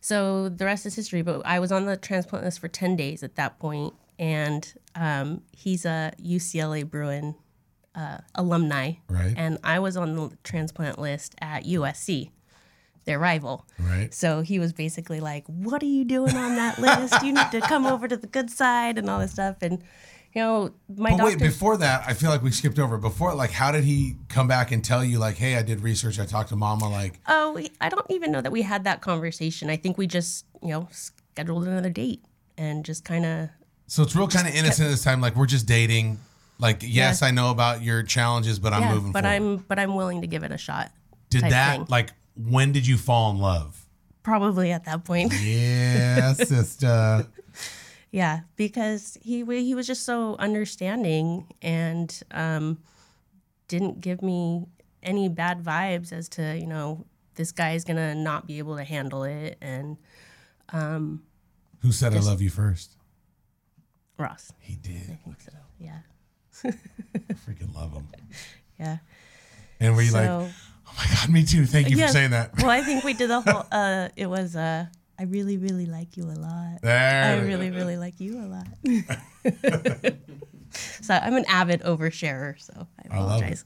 so the rest is history. But I was on the transplant list for 10 days at that point, and um, he's a UCLA Bruin uh, alumni.
Right.
And I was on the transplant list at USC, their rival.
Right.
So he was basically like, What are you doing on that *laughs* list? You need to come over to the good side and all this stuff. And, you know, my
But
doctor.
wait, before that, I feel like we skipped over. Before, like, how did he come back and tell you, like, hey, I did research, I talked to mama, like,
Oh, I don't even know that we had that conversation. I think we just, you know, scheduled another date and just kind of
so it's real kind of innocent this time. Like, we're just dating. Like, yes,
Yeah.
I know about your challenges, but I'm
yeah,
moving
but
forward.
I'm but I'm willing to give it a shot.
did that,
thing.
like, when did you fall in love?
Probably at that point. *laughs*
Yeah, sister.
yeah, because he he was just so understanding and um, didn't give me any bad vibes as to you know this guy is gonna not be able to handle it and
Who said I love you first?
Ross.
He did.
I think so. Yeah, *laughs*
I freaking love him.
yeah.
And were you like, oh my God, me too. Thank you
Yeah.
for saying that.
Well, I think we did the *laughs* whole. Uh, it was. Uh, I really, really like you a lot.
There.
I really, really like you a lot. *laughs* *laughs* so I'm an avid oversharer, so I apologize.
I love it.
apologize.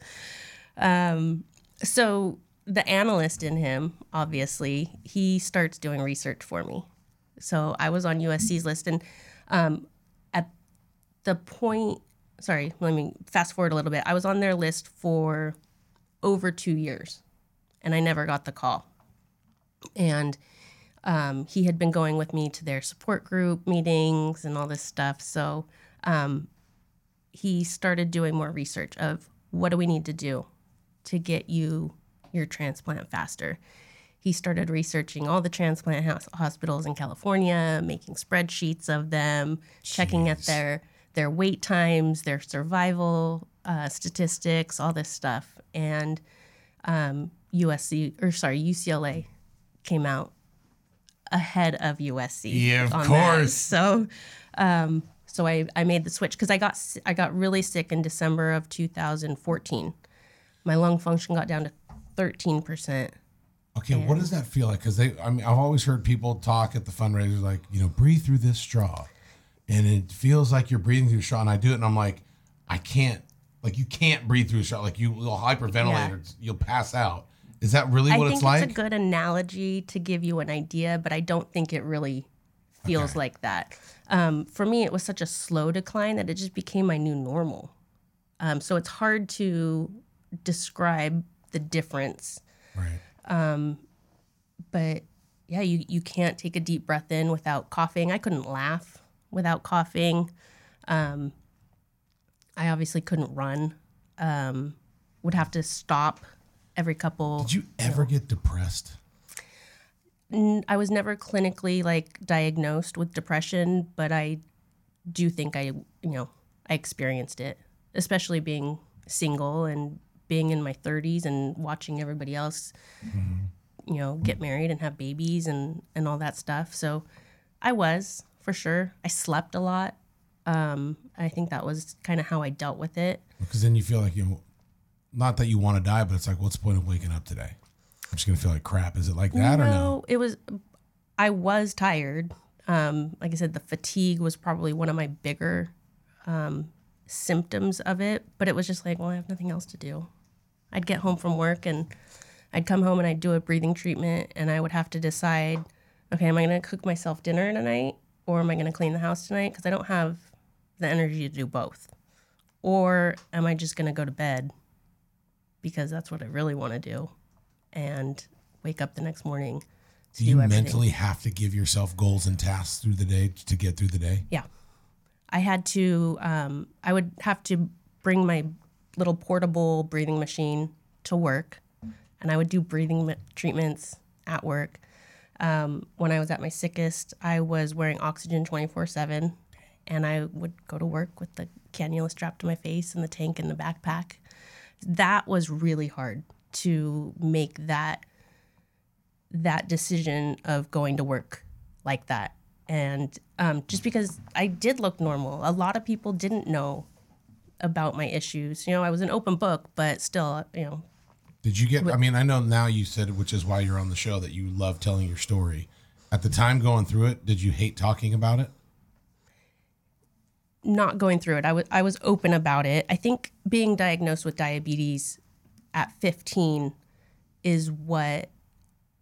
Um, so the analyst in him, obviously, he starts doing research for me. So I was on USC's list, and um, at the point, sorry, let me fast forward a little bit. I was on their list for over two years, and I never got the call. And um, he had been going with me to their support group meetings and all this stuff. So um, he started doing more research of what do we need to do to get you your transplant faster. He started researching all the transplant hos- hospitals in California, making spreadsheets of them, checking at their their wait times, their survival uh, statistics, all this stuff. And um, USC or sorry UCLA came out ahead of USC.
Yeah, of
on that.
course.
So, um, so I, I made the switch because I got I got really sick in December of 2014. My lung function got down to 13 percent.
Okay, what does that feel like? Because they, I mean, I've always heard people talk at the fundraisers like, you know, breathe through this straw, and it feels like you're breathing through a straw. And I do it, and I'm like, I can't. Like you can't breathe through a straw. Like you will hyperventilate, or you'll pass out. Is that really
I
what
think
it's like?
It's a good analogy to give you an idea, but I don't think it really feels
Okay.
like that. Um, for me, it was such a slow decline that it just became my new normal. Um, so it's hard to describe the difference.
right.
But yeah, you, you can't take a deep breath in without coughing. I couldn't laugh without coughing. Um, I obviously couldn't run. Um, would have to stop every couple.
Did you ever get depressed?
N- I was never clinically like diagnosed with depression, but I do think I, you know, I experienced it, especially being single and being in my 30s and watching everybody else, you know, get married and have babies and and all that stuff. So I was for sure. I slept a lot. Um, I think that was kind of how I dealt with it.
Because then you feel like you, not that you want to die, but it's like, what's the point of waking up today? I'm just gonna feel like crap. Is it like that or no?
it was. I was tired. Um, like I said, the fatigue was probably one of my bigger um, symptoms of it. But it was just like, well, I have nothing else to do. I'd get home from work and I'd come home and I'd do a breathing treatment, and I would have to decide, okay, am I going to cook myself dinner tonight, or am I going to clean the house tonight? Because I don't have the energy to do both. Or am I just going to go to bed because that's what I really want to do, and wake up the next morning to
Do you
do everything.
mentally have to give yourself goals and tasks through the day to get through the day?
Yeah. I had to, um, I would have to bring my little portable breathing machine to work, and I would do breathing treatments at work. Um, when I was at my sickest, I was wearing oxygen 24 7, and I would go to work with the cannula strapped to my face and the tank in the backpack. That was really hard to make that that decision of going to work like that. And um, just because I did look normal, a lot of people didn't know about my issues. You know, I was an open book, but still, you know,
Did you get? I mean, I know now you said, which is why you're on the show, that you love telling your story. At the time going through it, did you hate talking about it?
Not going through it. I was I was open about it. I think being diagnosed with diabetes at 15 is what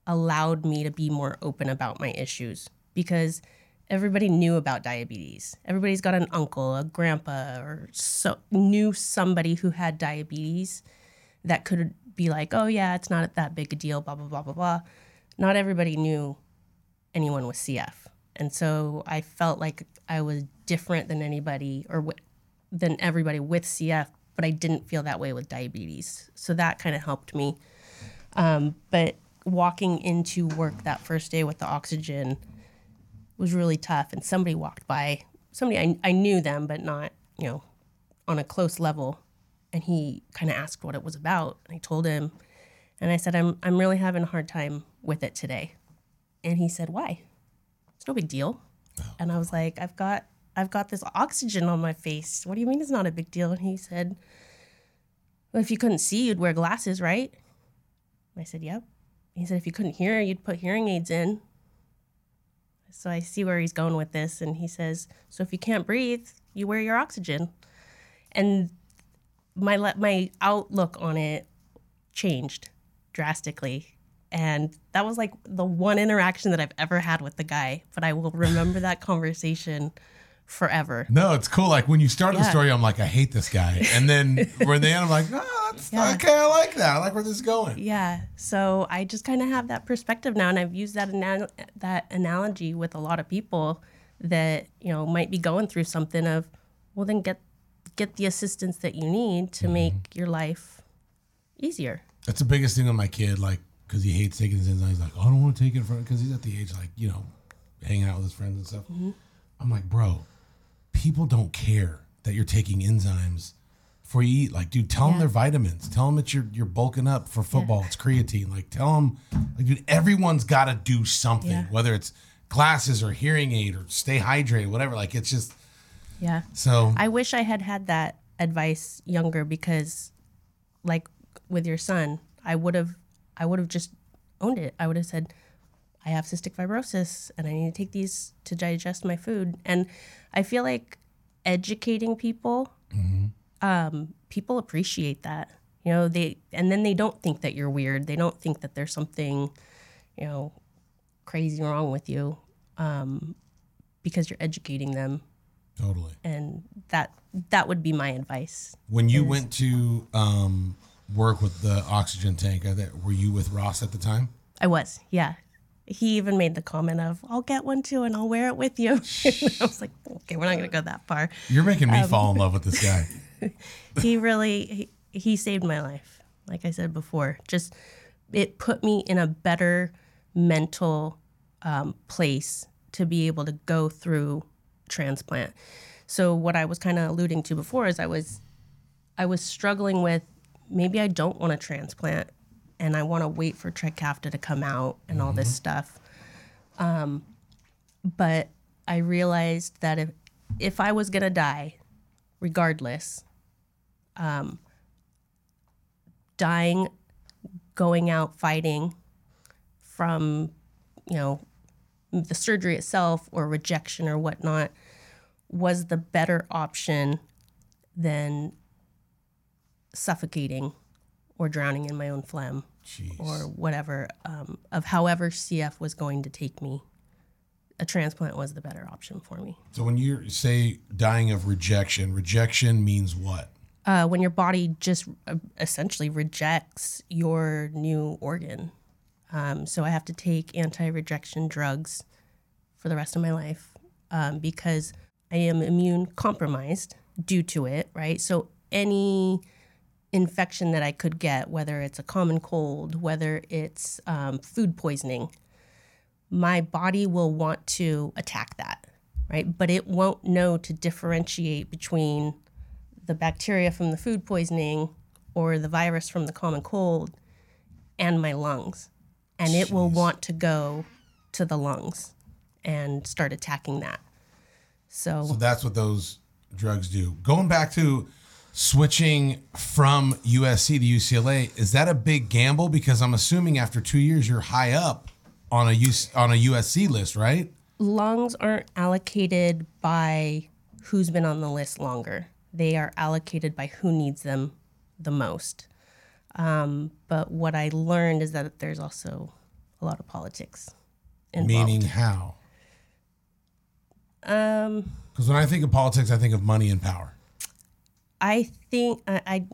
allowed me to be more open about my issues because everybody knew about diabetes. Everybody's got an uncle, a grandpa, or so knew somebody who had diabetes that could be like, "Oh yeah, it's not that big a deal." Blah blah blah blah blah. Not everybody knew anyone with CF, and so I felt like I was different than anybody or wi- than everybody with CF, but I didn't feel that way with diabetes. So that kind of helped me. Um, but walking into work that first day with the oxygen was really tough. And somebody walked by, somebody I, I knew them, but not, you know, on a close level. And he kind of asked what it was about. And I told him, and I said, I'm, I'm really having a hard time with it today. And he said, Why? It's no big deal. Oh. And I was like, I've got I've got this oxygen on my face. What do you mean it's not a big deal? And he said, Well, if you couldn't see, you'd wear glasses, right? I said, Yep. He said, If you couldn't hear, you'd put hearing aids in. So I see where he's going with this. And he says, So if you can't breathe, you wear your oxygen. And my my outlook on it changed drastically. And that was like the one interaction that I've ever had with the guy. But I will remember that conversation forever.
No, it's cool. Like when you start the story, I'm like, I hate this guy, and then *laughs* we're in the end, I'm like, oh, that's
Yeah.
okay. I like that. I like where this is going.
Yeah. So I just kind of have that perspective now, and I've used that ana- that analogy with a lot of people that you know might be going through something of, well, then get get the assistance that you need to mm-hmm. make your life easier.
That's the biggest thing with my kid, like, because he hates taking his enzymes. He's like, I don't want to take it for because he's at the age like, you know, hanging out with his friends and stuff. Mm-hmm. I'm like, bro, people don't care that you're taking enzymes before you eat. Like, dude, tell them
Yeah.
they're vitamins. Tell them that you're you're bulking up for football. It's creatine. Like, tell them, like, dude, everyone's got to do something,
Yeah.
whether it's glasses or hearing aid or stay hydrated, whatever. Like, it's just
Yeah.
so.
I wish I had had that advice younger because, like with your son, I would have, I would have just owned it. I would have said, I have cystic fibrosis and I need to take these to digest my food. And I feel like educating people, um, people appreciate that. You know, they and then they don't think that you're weird. They don't think that there's something, you know, crazy wrong with you, um, because you're educating them,
Totally.
and that that would be my advice.
When you went to um, work with the oxygen tank, that- were you with Ross at the time?
I was, yeah. He even made the comment of, "I'll get one too, and I'll wear it with you." *laughs* I was like, "Okay, we're not going to go that far."
You're making
Um,
me fall in love with this guy. *laughs*
he really he, he saved my life like i said before just it put me in a better mental um, place to be able to go through transplant so what i was kind of alluding to before is i was i was struggling with maybe i don't want to transplant and i want to wait for trikafta to come out and all this stuff. Um, but i realized that if if i was going to die regardless dying, going out fighting from, you know, the surgery itself or rejection or whatnot was the better option than suffocating or drowning in my own phlegm
Jeez.
or whatever um, of however CF was going to take me. A transplant was the better option for me.
So when you say dying of rejection, rejection means what?
uh, when your body just uh, essentially rejects your new organ. Um, so I have to take anti rejection drugs for the rest of my life um, because I am immune compromised due to it, right? So any infection that I could get, whether it's a common cold, whether it's um, food poisoning, my body will want to attack that, right? But it won't know to differentiate between the bacteria from the food poisoning or the virus from the common cold and my lungs. And it will want to go to the lungs and start attacking that.
So
So,
that's what those drugs do. Going back to switching from USC to UCLA, is that a big gamble? Because I'm assuming after two years you're high up on a UC, on a USC list, right?
lungs aren't allocated by who's been on the list longer, they are allocated by who needs them the most. Um, but what I learned is that there's also a lot of politics involved.
Meaning how?
Um,
Because when I think of politics, I think of money and power.
I think I I,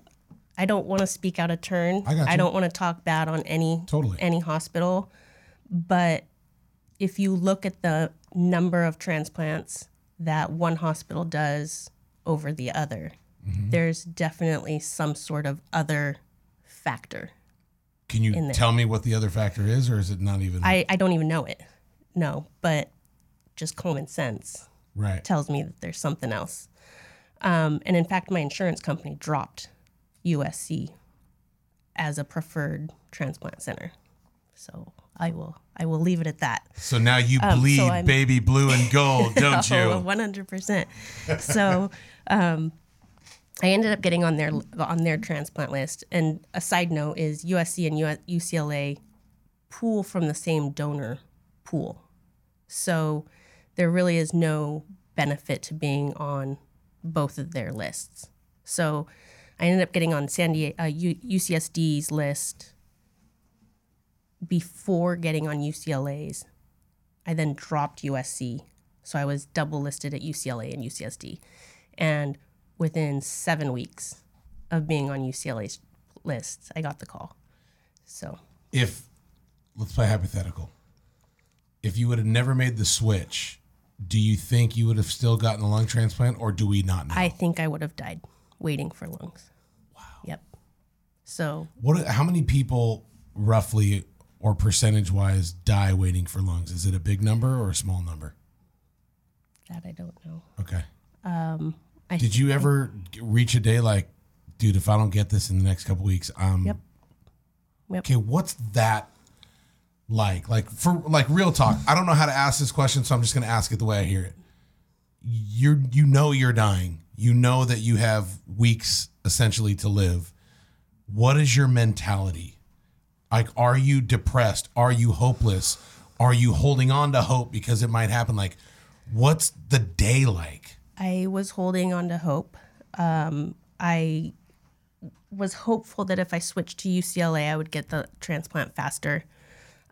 I don't want to speak out of turn.
I you.
don't want to talk bad on any
Totally.
any hospital, but if you look at the number of transplants that one hospital does over the other,
Mm-hmm.
there's definitely some sort of other factor.
Can you tell me what the other factor is, or is it not even
I, I don't even know it. No, but just common sense
right?
tells me that there's something else. Um, and in fact, my insurance company dropped USC as a preferred transplant center. So I will I will leave it at that.
So now you
Um, so
bleed baby blue and gold, *laughs* don't
Oh,
you?
one hundred percent. So um, I ended up getting on their on their transplant list. And a side note is USC and UCLA pool from the same donor pool. So there really is no benefit to being on both of their lists. So I ended up getting on San Diego uh, UCSD's list before getting on UCLA's. I then dropped USC. So I was double listed at UCLA and UCSD. And within seven weeks of being on UCLA's list, I got the call. So
If let's play hypothetical, if you would have never made the switch, do you think you would have still gotten a lung transplant, or do we not know?
I think I would have died waiting for lungs. Wow. Yep. So
what? How many people roughly or percentage wise die waiting for lungs? Is it a big number or a small number?
that I don't know.
Okay.
I
Did you ever reach a day like, dude, if I don't get this in the next couple weeks, um,
Yep. Yep.
okay, what's that like? Like for like real talk, I don't know how to ask this question, so I'm just gonna ask it the way I hear it. You're you know you're dying. You know that you have weeks essentially to live. What is your mentality? Like, are you depressed? Are you hopeless? Are you holding on to hope because it might happen? Like, what's the day like?
I was holding on to hope. Um, I was hopeful that if I switched to UCLA, I would get the transplant faster.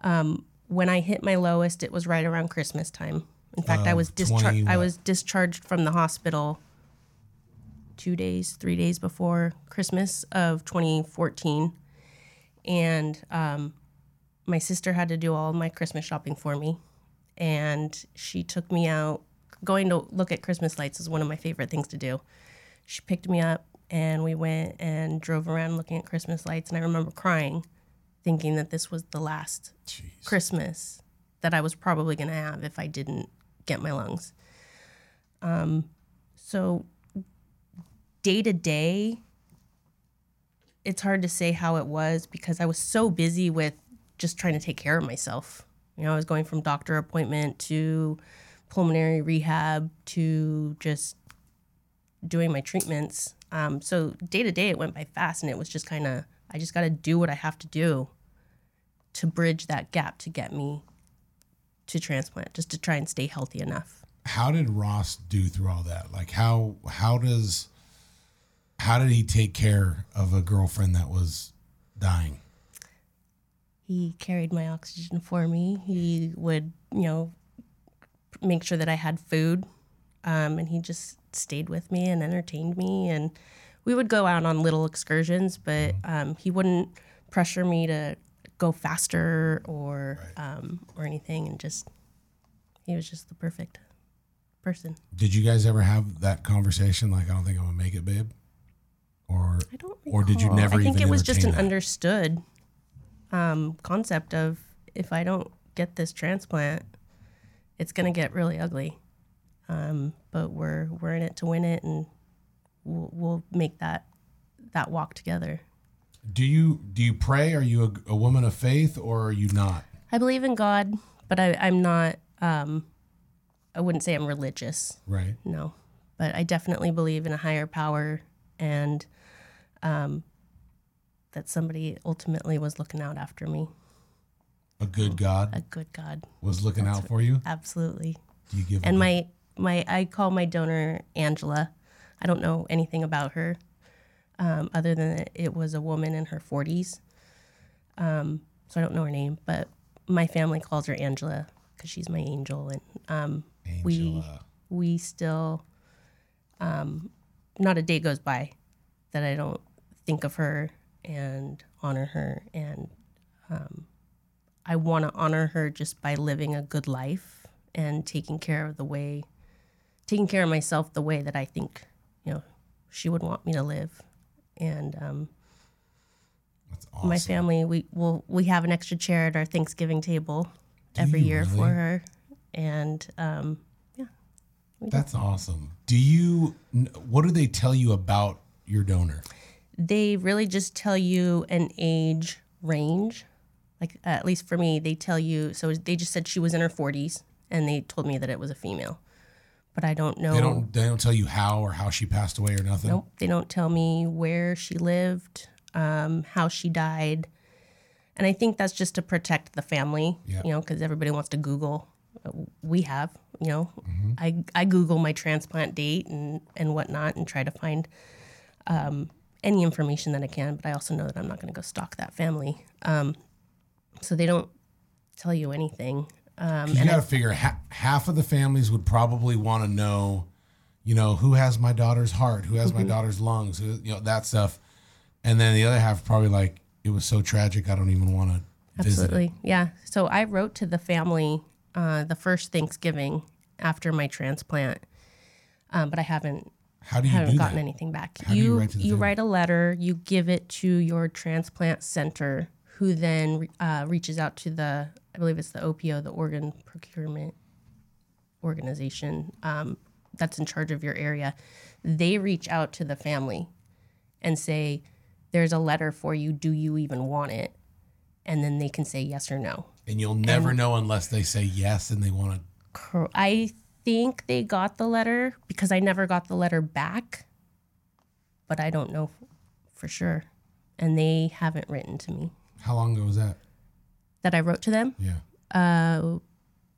Um, when I hit my lowest, it was right around Christmas time. In fact, I was discharged. I was discharged from the hospital two days, three days before Christmas of 2014, and um, my sister had to do all my Christmas shopping for me, and she took me out. Going to look at Christmas lights is one of my favorite things to do. She picked me up, and we went and drove around looking at Christmas lights, and I remember crying, thinking that this was the last
Jeez.
Christmas that I was probably going to have if I didn't get my lungs. Um, so day to day, it's hard to say how it was because I was so busy with just trying to take care of myself. You know, I was going from doctor appointment to pulmonary rehab to just doing my treatments. Um, so day to day, it went by fast, and it was just kind of I just got to do what I have to do to bridge that gap to get me to transplant, just to try and stay healthy enough.
How did Ross do through all that? Like, how how does how did he take care of a girlfriend that was dying?
He carried my oxygen for me. He would, you know, make sure that I had food, um, and he just stayed with me and entertained me. And we would go out on little excursions, but um, he wouldn't pressure me to go faster or um, or anything. And just he was just the perfect person.
Did you guys ever have that conversation? Like, I don't think I'm gonna make it, babe. Or
I don't.
Or did you
recall.
never
I think it was just an
that?
understood um, concept of if I don't get this transplant, it's gonna get really ugly. Um, but we're we're in it to win it, and we'll, we'll make that that walk together.
Do you do you pray? Are you a, a woman of faith, or are you not?
I believe in God, but I, I'm not. Um, I wouldn't say I'm religious.
Right.
No, but I definitely believe in a higher power and um, that somebody ultimately was looking out after me.
A good God
A good God,
was looking out for you.
absolutely.
Do you give?
And my my I call my donor Angela. I don't know anything about her, um, other than that it was a woman in her 40s. Um, so I don't know her name, but my family calls her Angela because she's my angel, and um, we
Angela.
we still um, not a day goes by that I don't think of her and honor her and um, I want to honor her just by living a good life and taking care of the way taking care of myself the way that I think you know she would want me to live and um,
That's awesome.
my family we will we have an extra chair at our Thanksgiving table every year
really?
for her and um, yeah,
That's awesome. Do you? What do they tell you about your donor?
they really just tell you an age range. Like at least for me, they tell you. So they just said she was in her 40s, and they told me that it was a female. But I don't know.
They don't. They don't tell you how or how she passed away or nothing.
Nope. They don't tell me where she lived, um, how she died, and I think that's just to protect the family.
Yeah.
You know, because everybody wants to Google. Uh, We have. You know, I I Google my transplant date and and whatnot and try to find um, any information that I can. But I also know that I'm not going to go stalk that family. Um, so they don't tell you anything. Um,
you got to figure ha- half of the families would probably want to know, you know, who has my daughter's heart, who has
Mm-hmm.
my daughter's lungs, who, you know, that stuff, and then the other half probably like it was so tragic, I don't even want to.
Absolutely. Yeah. So I wrote to the family uh, the first Thanksgiving after my transplant, um, but I haven't
How do you
haven't
do
gotten
that?
anything back.
How do you write to the family?
write a letter, you give it to your transplant center, who then uh, reaches out to the I believe it's the OPO, the Organ Procurement Organization, um, that's in charge of your area. They reach out to the family and say, "There's a letter for you. Do you even want it?" And then they can say yes or no.
And you'll never know unless they say yes and they want to.
Cor- I think they got the letter because I never got the letter back, but I don't know f- for sure. And they haven't written to me
How long ago was that?
that I wrote to them.
Yeah.
Uh,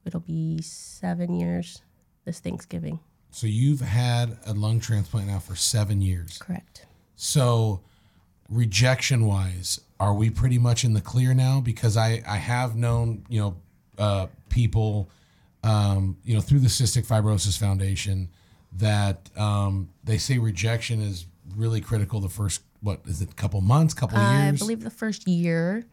it'll be seven years this Thanksgiving.
So you've had a lung transplant now for seven years.
Correct.
So rejection wise, are we pretty much in the clear now? Because I I have known you know uh, people um, you know through the Cystic Fibrosis Foundation that um, they say rejection is really critical the first what is it a couple months couple
I
years I
believe the first year,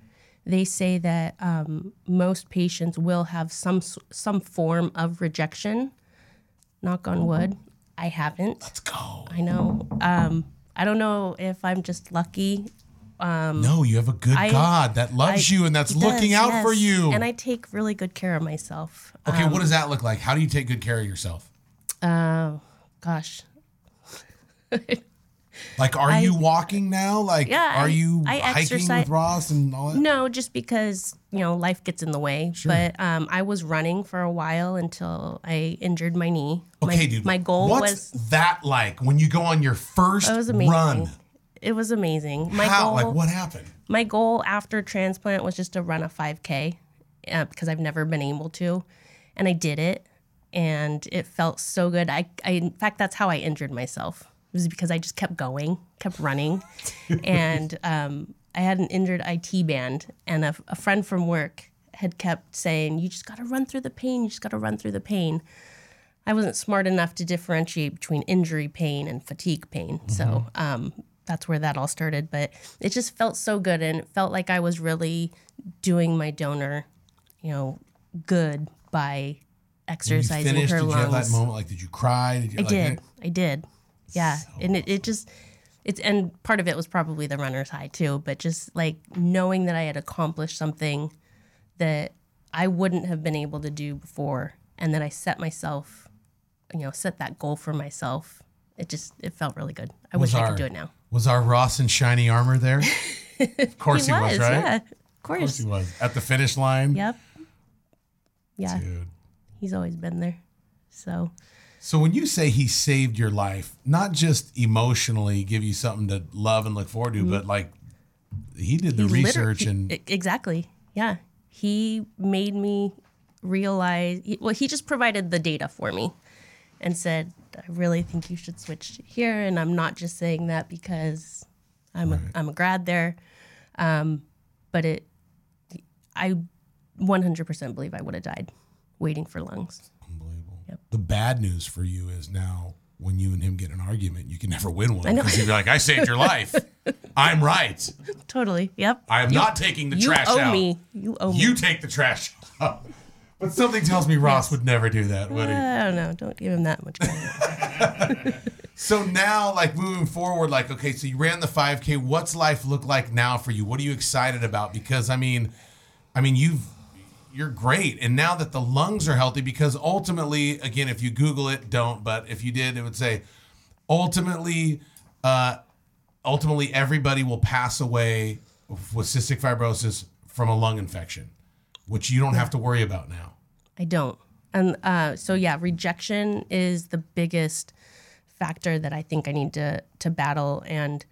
they say that um, most patients will have some some form of rejection. Knock on wood. I haven't.
let's go
I know. Um, I don't know if I'm just lucky.
no you have a good
Um, I-
God that loves
I-
you and that's
He
looking
does,
out for you
And I take really good care of myself.
okay what does that look like how do you take good care of yourself
Oh, gosh. *laughs*
like are you walking now like
Yeah,
are you
I
hiking
exercise-
with Ross and all that
No, just because, you know, life gets in the way. But um, I was running for a while until I injured my knee.
Okay,
my,
dude.
My goal
what's
was
that like when you go on your first
it was amazing.
run?
It was amazing. My
How?
goal
Like what happened?
my goal after transplant was just to run a 5K uh, because I've never been able to. And I did it. And it felt so good. I, I, in fact, that's how I injured myself. It was because I just kept going, kept running. and *laughs* um, I had an injured IT band, and a, a friend from work had kept saying, You just got to run through the pain. You just got to run through the pain. I wasn't smart enough to differentiate between injury pain and fatigue pain. So um, that's where that all started. But it just felt so good, and it felt like I was really doing my donor, you know, good by exercising her
Did you have that moment? Like, did you cry? Did you,
I
like,
did. I did. Yeah. and it, it just, it's, and part of it was probably the runner's high too, but just like knowing that I had accomplished something that I wouldn't have been able to do before and that I set myself, you know, set that goal for myself. It just, it felt really good. I wish I could do it now.
Was our Ross in shiny armor there? *laughs* of course he, was, right?
Yeah. Of
Of
course.
course he was. At the finish line.
Yep. Yeah.
Dude.
He's always been there. So,
So when you say he saved your life, not just emotionally give you something to love and look forward to, but like he did the
Mm-hmm. He
research
he-
and
e- exactly. Yeah. He made me realize he, well he just provided the data for me and said i really think you should switch here. And i'm not just saying that because i'm a, I'm a grad there um, but it i 100% believe i would have died waiting for lungs
Unbelievable. The bad news for you is now when you and him get an argument, you can never win one
know.
because you're like, I saved your life. *laughs* I'm right.
totally yep
I am not taking the trash out.
you owe me you owe me
You take the trash out. But something tells me Ross would never do that, would he?
i don't know don't give him that much credit *laughs*
So now, like moving forward, like okay, so you ran the 5K. What's life look like now for you? What are you excited about? Because I mean, I mean you've you're great, and now that the lungs are healthy, because ultimately, again, if you Google it, don't. But if you did, it would say ultimately, uh, ultimately everybody will pass away with cystic fibrosis from a lung infection, which you don't have to worry about now.
I don't. And uh, so yeah, rejection is the biggest factor that I think I need to to battle, and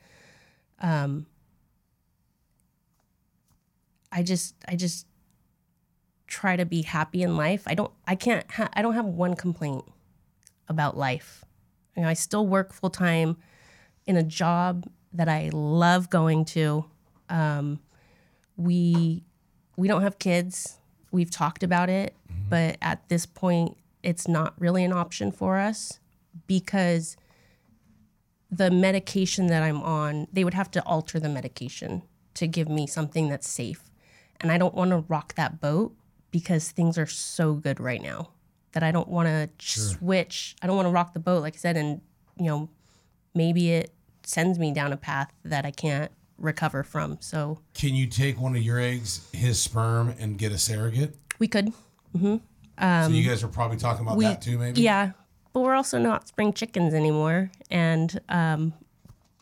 um, I just I just try to be happy in life. I don't I can't ha- I don't have one complaint about life. You know, I still work full time in a job that I love going to. Um, we we don't have kids. We've talked about it, but at this point, it's not really an option for us because the medication that I'm on, they would have to alter the medication to give me something that's safe. And I don't want to rock that boat because things are so good right now that I don't want to switch. I don't want to rock the boat, like I said, and you know, maybe it sends me down a path that I can't recover from. So
Can you take one of your eggs, his sperm, and get a surrogate?
we could Mm-hmm.
so you guys are probably talking about
Um, we,
that too, maybe.
Yeah, but we're also not spring chickens anymore, and um,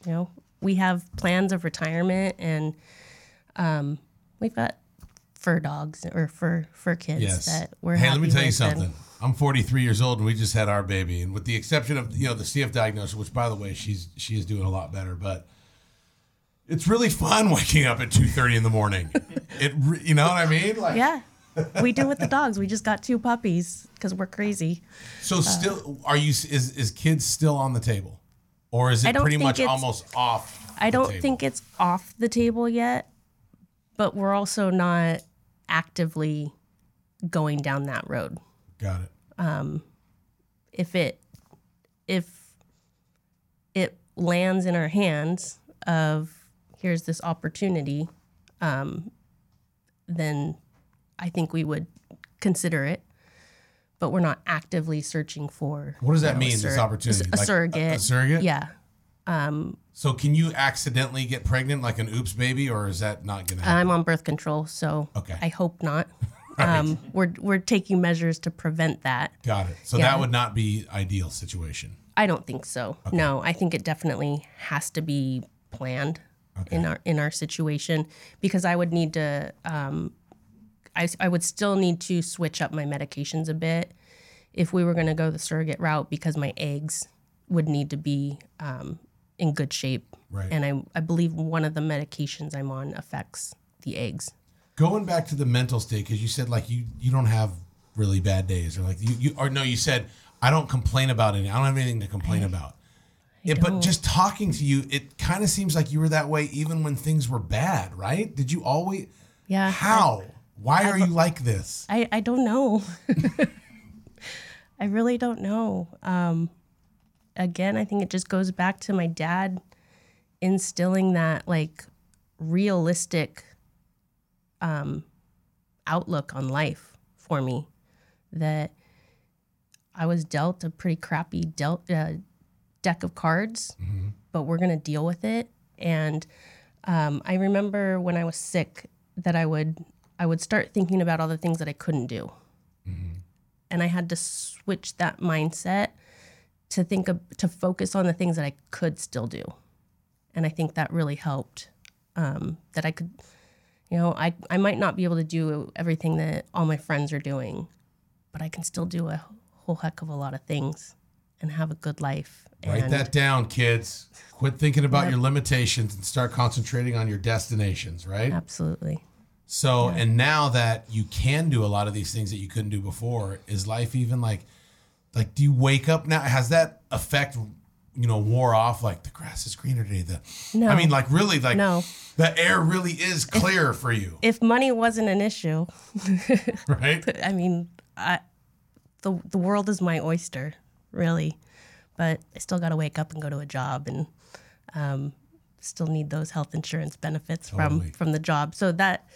you know we have plans of retirement, and um, we've got fur dogs or fur fur kids
Yes.
that we're.
hey, let me tell you
with, and-
something. I'm 43 years old, and we just had our baby, and with the exception of you know the CF diagnosis, which by the way she's she is doing a lot better, but it's really fun *laughs* waking up at 2:30 in the morning. it you know what I mean? Like
Yeah, *laughs* we do with the dogs. We just got two puppies because we're crazy.
So uh, still, are you? Is is kids still on the table, or is it pretty much almost off?
I don't
table?
think it's off the table yet, but we're also not actively going down that road.
Got it.
If it if it lands in our hands of here's this opportunity, um, then I think we would consider it. But we're not actively searching for.
What does
you
that
know, a
mean? This opportunity,
a
Like,
surrogate.
A, surrogate.
Yeah.
So can you accidentally get pregnant like an oops baby, or is that not gonna happen?
I'm on birth control, so
Okay.
I hope not. *laughs* Um, we're we're taking measures to prevent that.
Got it. So
Yeah.
that would not be ideal situation.
I don't think so. No, I think it definitely has to be planned in our in our situation because I would need to. Um, I I would still need to switch up my medications a bit if we were going to go the surrogate route because my eggs would need to be um, in good shape.
Right.
And I I believe one of the medications I'm on affects the eggs.
Going back to the mental state, because you said like you you don't have really bad days, or like you you or no, you said I don't complain about anything. I don't have anything to complain about. Yeah, but just talking to you, it kind of seems like you were that way even when things were bad, right? Did you always?
Yeah.
How? Why are you like this?
I, I don't know. *laughs* I really don't know. Um, again, I think it just goes back to my dad instilling that like realistic um, outlook on life for me. That I was dealt a pretty crappy dealt uh, deck of cards, but we're gonna deal with it. And um, I remember when I was sick that I would I would start thinking about all the things that I couldn't do, and I had to switch that mindset to think of to focus on the things that I could still do, and I think that really helped. Um, that I could, you know, I I might not be able to do everything that all my friends are doing, but I can still do a whole heck of a lot of things and have a good life.
Write
and
that down, kids. Quit thinking about
Yep.
your limitations and start concentrating on your destinations, right?
absolutely.
So, and now that you can do a lot of these things that you couldn't do before, is life even like, like, do you wake up now? Has that effect, you know, wore off? Like the grass is greener today. The,
No.
I mean, like really, like
No.
the air really is clear for you,
If money wasn't an issue, *laughs* *laughs*
right?
I mean, I, the the world is my oyster, really. But I still got to wake up and go to a job, and um, still need those health insurance benefits
Totally.
from from the job. So that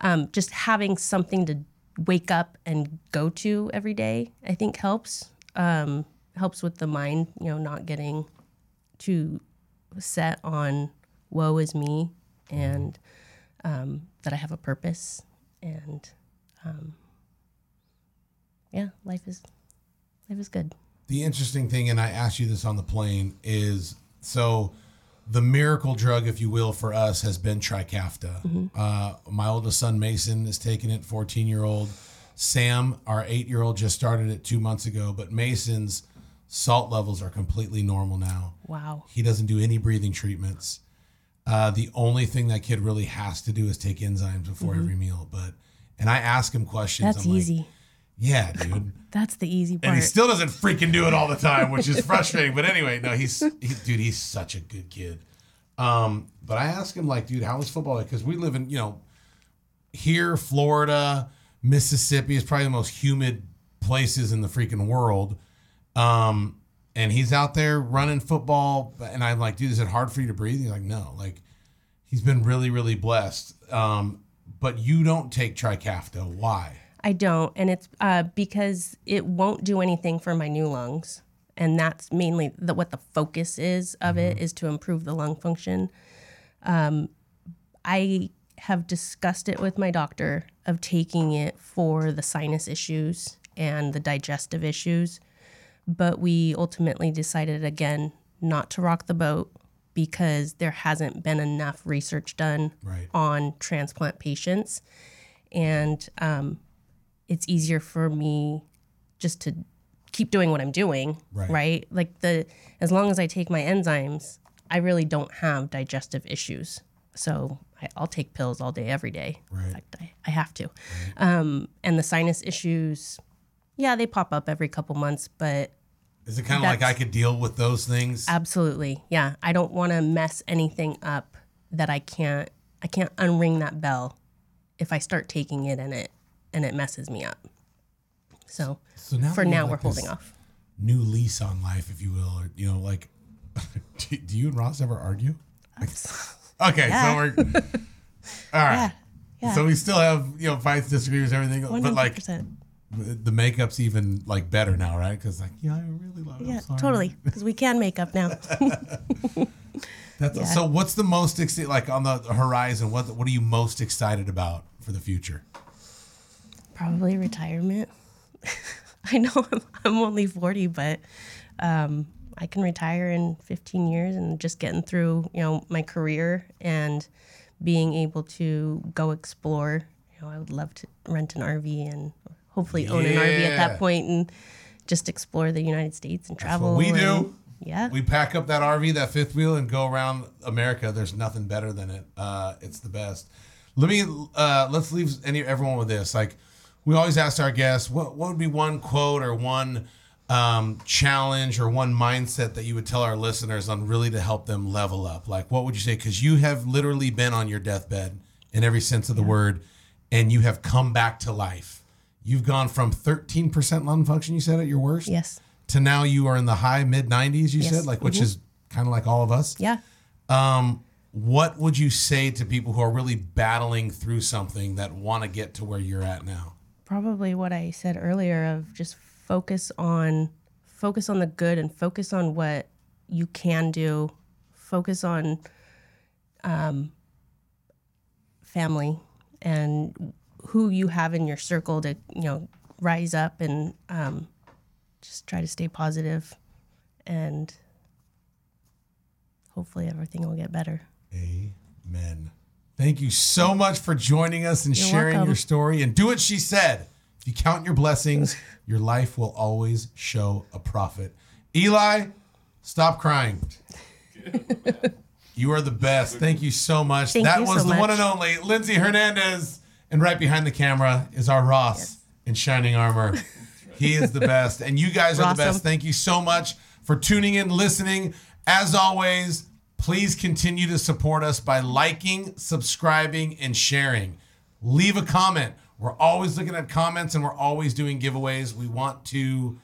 um, just having something to wake up and go to every day, I think helps. Um, helps with the mind, you know, not getting too set on woe is me, and um, that I have a purpose and yeah, life is life is good.
The interesting thing, and I asked you this on the plane, is so the miracle drug, if you will, for us has been Trikafta. Uh, my oldest son Mason is taking it. Fourteen year old Sam, our eight year old, just started it two months ago. But Mason's salt levels are completely normal now.
Wow.
He doesn't do any breathing treatments. Uh, the only thing that kid really has to do is take enzymes before every meal. But and I ask him questions.
That's
I'm like,
easy.
yeah, dude. *laughs*
That's the easy part.
And he still doesn't freaking do it all the time, which is *laughs* frustrating. But anyway, no, he's he, dude. He's such a good kid. Um, but I ask him like, dude, how was football? Because we live in you know here, Florida, Mississippi is probably the most humid places in the freaking world. Um, and he's out there running football, and I'm like, dude, is it hard for you to breathe? He's like, no, like he's been really, really blessed. Um, but you don't take Trikafta. Why?
I don't, and it's uh, because it won't do anything for my new lungs, and that's mainly the, what the focus is of it is to improve the lung function. Um, I have discussed it with my doctor of taking it for the sinus issues and the digestive issues, but we ultimately decided again not to rock the boat because there hasn't been enough research done
Right.
on transplant patients, and um, it's easier for me just to keep doing what I'm doing,
Right.
Like the as long as I take my enzymes, I really don't have digestive issues. So I, I'll take pills all day, every day.
Right.
In fact, I, I have to. Um, and the sinus issues, yeah, they pop up every couple months, but
Is it kind of like I could deal with those things?
absolutely, yeah. I don't want to mess anything up that I can't. I can't unring that bell if I start taking it and it and it messes me up. So
So now
for now,
have,
we're holding off.
New lease on life, if you will, or you know, like, *laughs* do, do you and Ross ever argue? Okay,
Yeah.
so we're *laughs* all right.
Yeah, yeah.
So we still have you know fights, disagreements, everything, but like
100%.
the makeup's even like better now, right? Because like, yeah, I really love it.
Yeah, totally. *laughs* Because we can make up now. *laughs*
That's
Yeah.
so. What's the most exci- like on the horizon? What what are you most excited about for the future?
Probably retirement. I know I'm, I'm only 40, but um, I can retire in 15 years and just getting through, you know, my career and being able to go explore. You know, I would love to rent an RV and hopefully own an RV at that point and just explore the United States and travel.
we
and-
do.
Yeah.
We pack up that RV, that fifth wheel, and go around America. There's nothing better than it. Uh, it's the best. Let me uh, let's leave any everyone with this. Like we always ask our guests, what what would be one quote or one um, challenge or one mindset that you would tell our listeners on really to help them level up? Like what would you say? Because you have literally been on your deathbed in every sense of the word, and you have come back to life. You've gone from 13% lung function, you said at your worst,
yes.
to now you are in the high mid 90s you
Yes.
said like which is kind of like all of us
Yeah.
um what would you say to people who are really battling through something that want to get to where you're at now
probably what I said earlier of just focus on focus on the good and focus on what you can do. Focus on um, family and who you have in your circle to you know rise up and um, just try to stay positive and hopefully everything will get better.
amen thank you so much for joining us and
You're
sharing
welcome.
your story and do what she said if you count your blessings your life will always show a profit eli stop crying You are the best. Thank you so much.
Thank
that was
so
the one and only Lindsay Hernandez. And right behind the camera is our Ross in shining armor. He is the best. And you guys are the best. Thank you so much for tuning in, listening. As always, please continue to support us by liking, subscribing, and sharing. Leave a comment. We're always looking at comments and we're always doing giveaways. We want to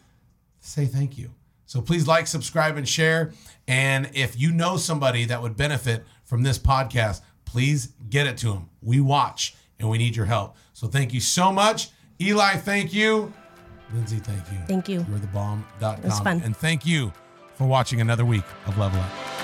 say thank you. So please like, subscribe, and share. And if you know somebody that would benefit from this podcast, please get it to them. We watch and we need your help. So thank you so much. Eli, thank you. Lindsay, thank you.
Thank you.
You're the bomb.com.
was fun.
And thank you for watching another week of Level Up.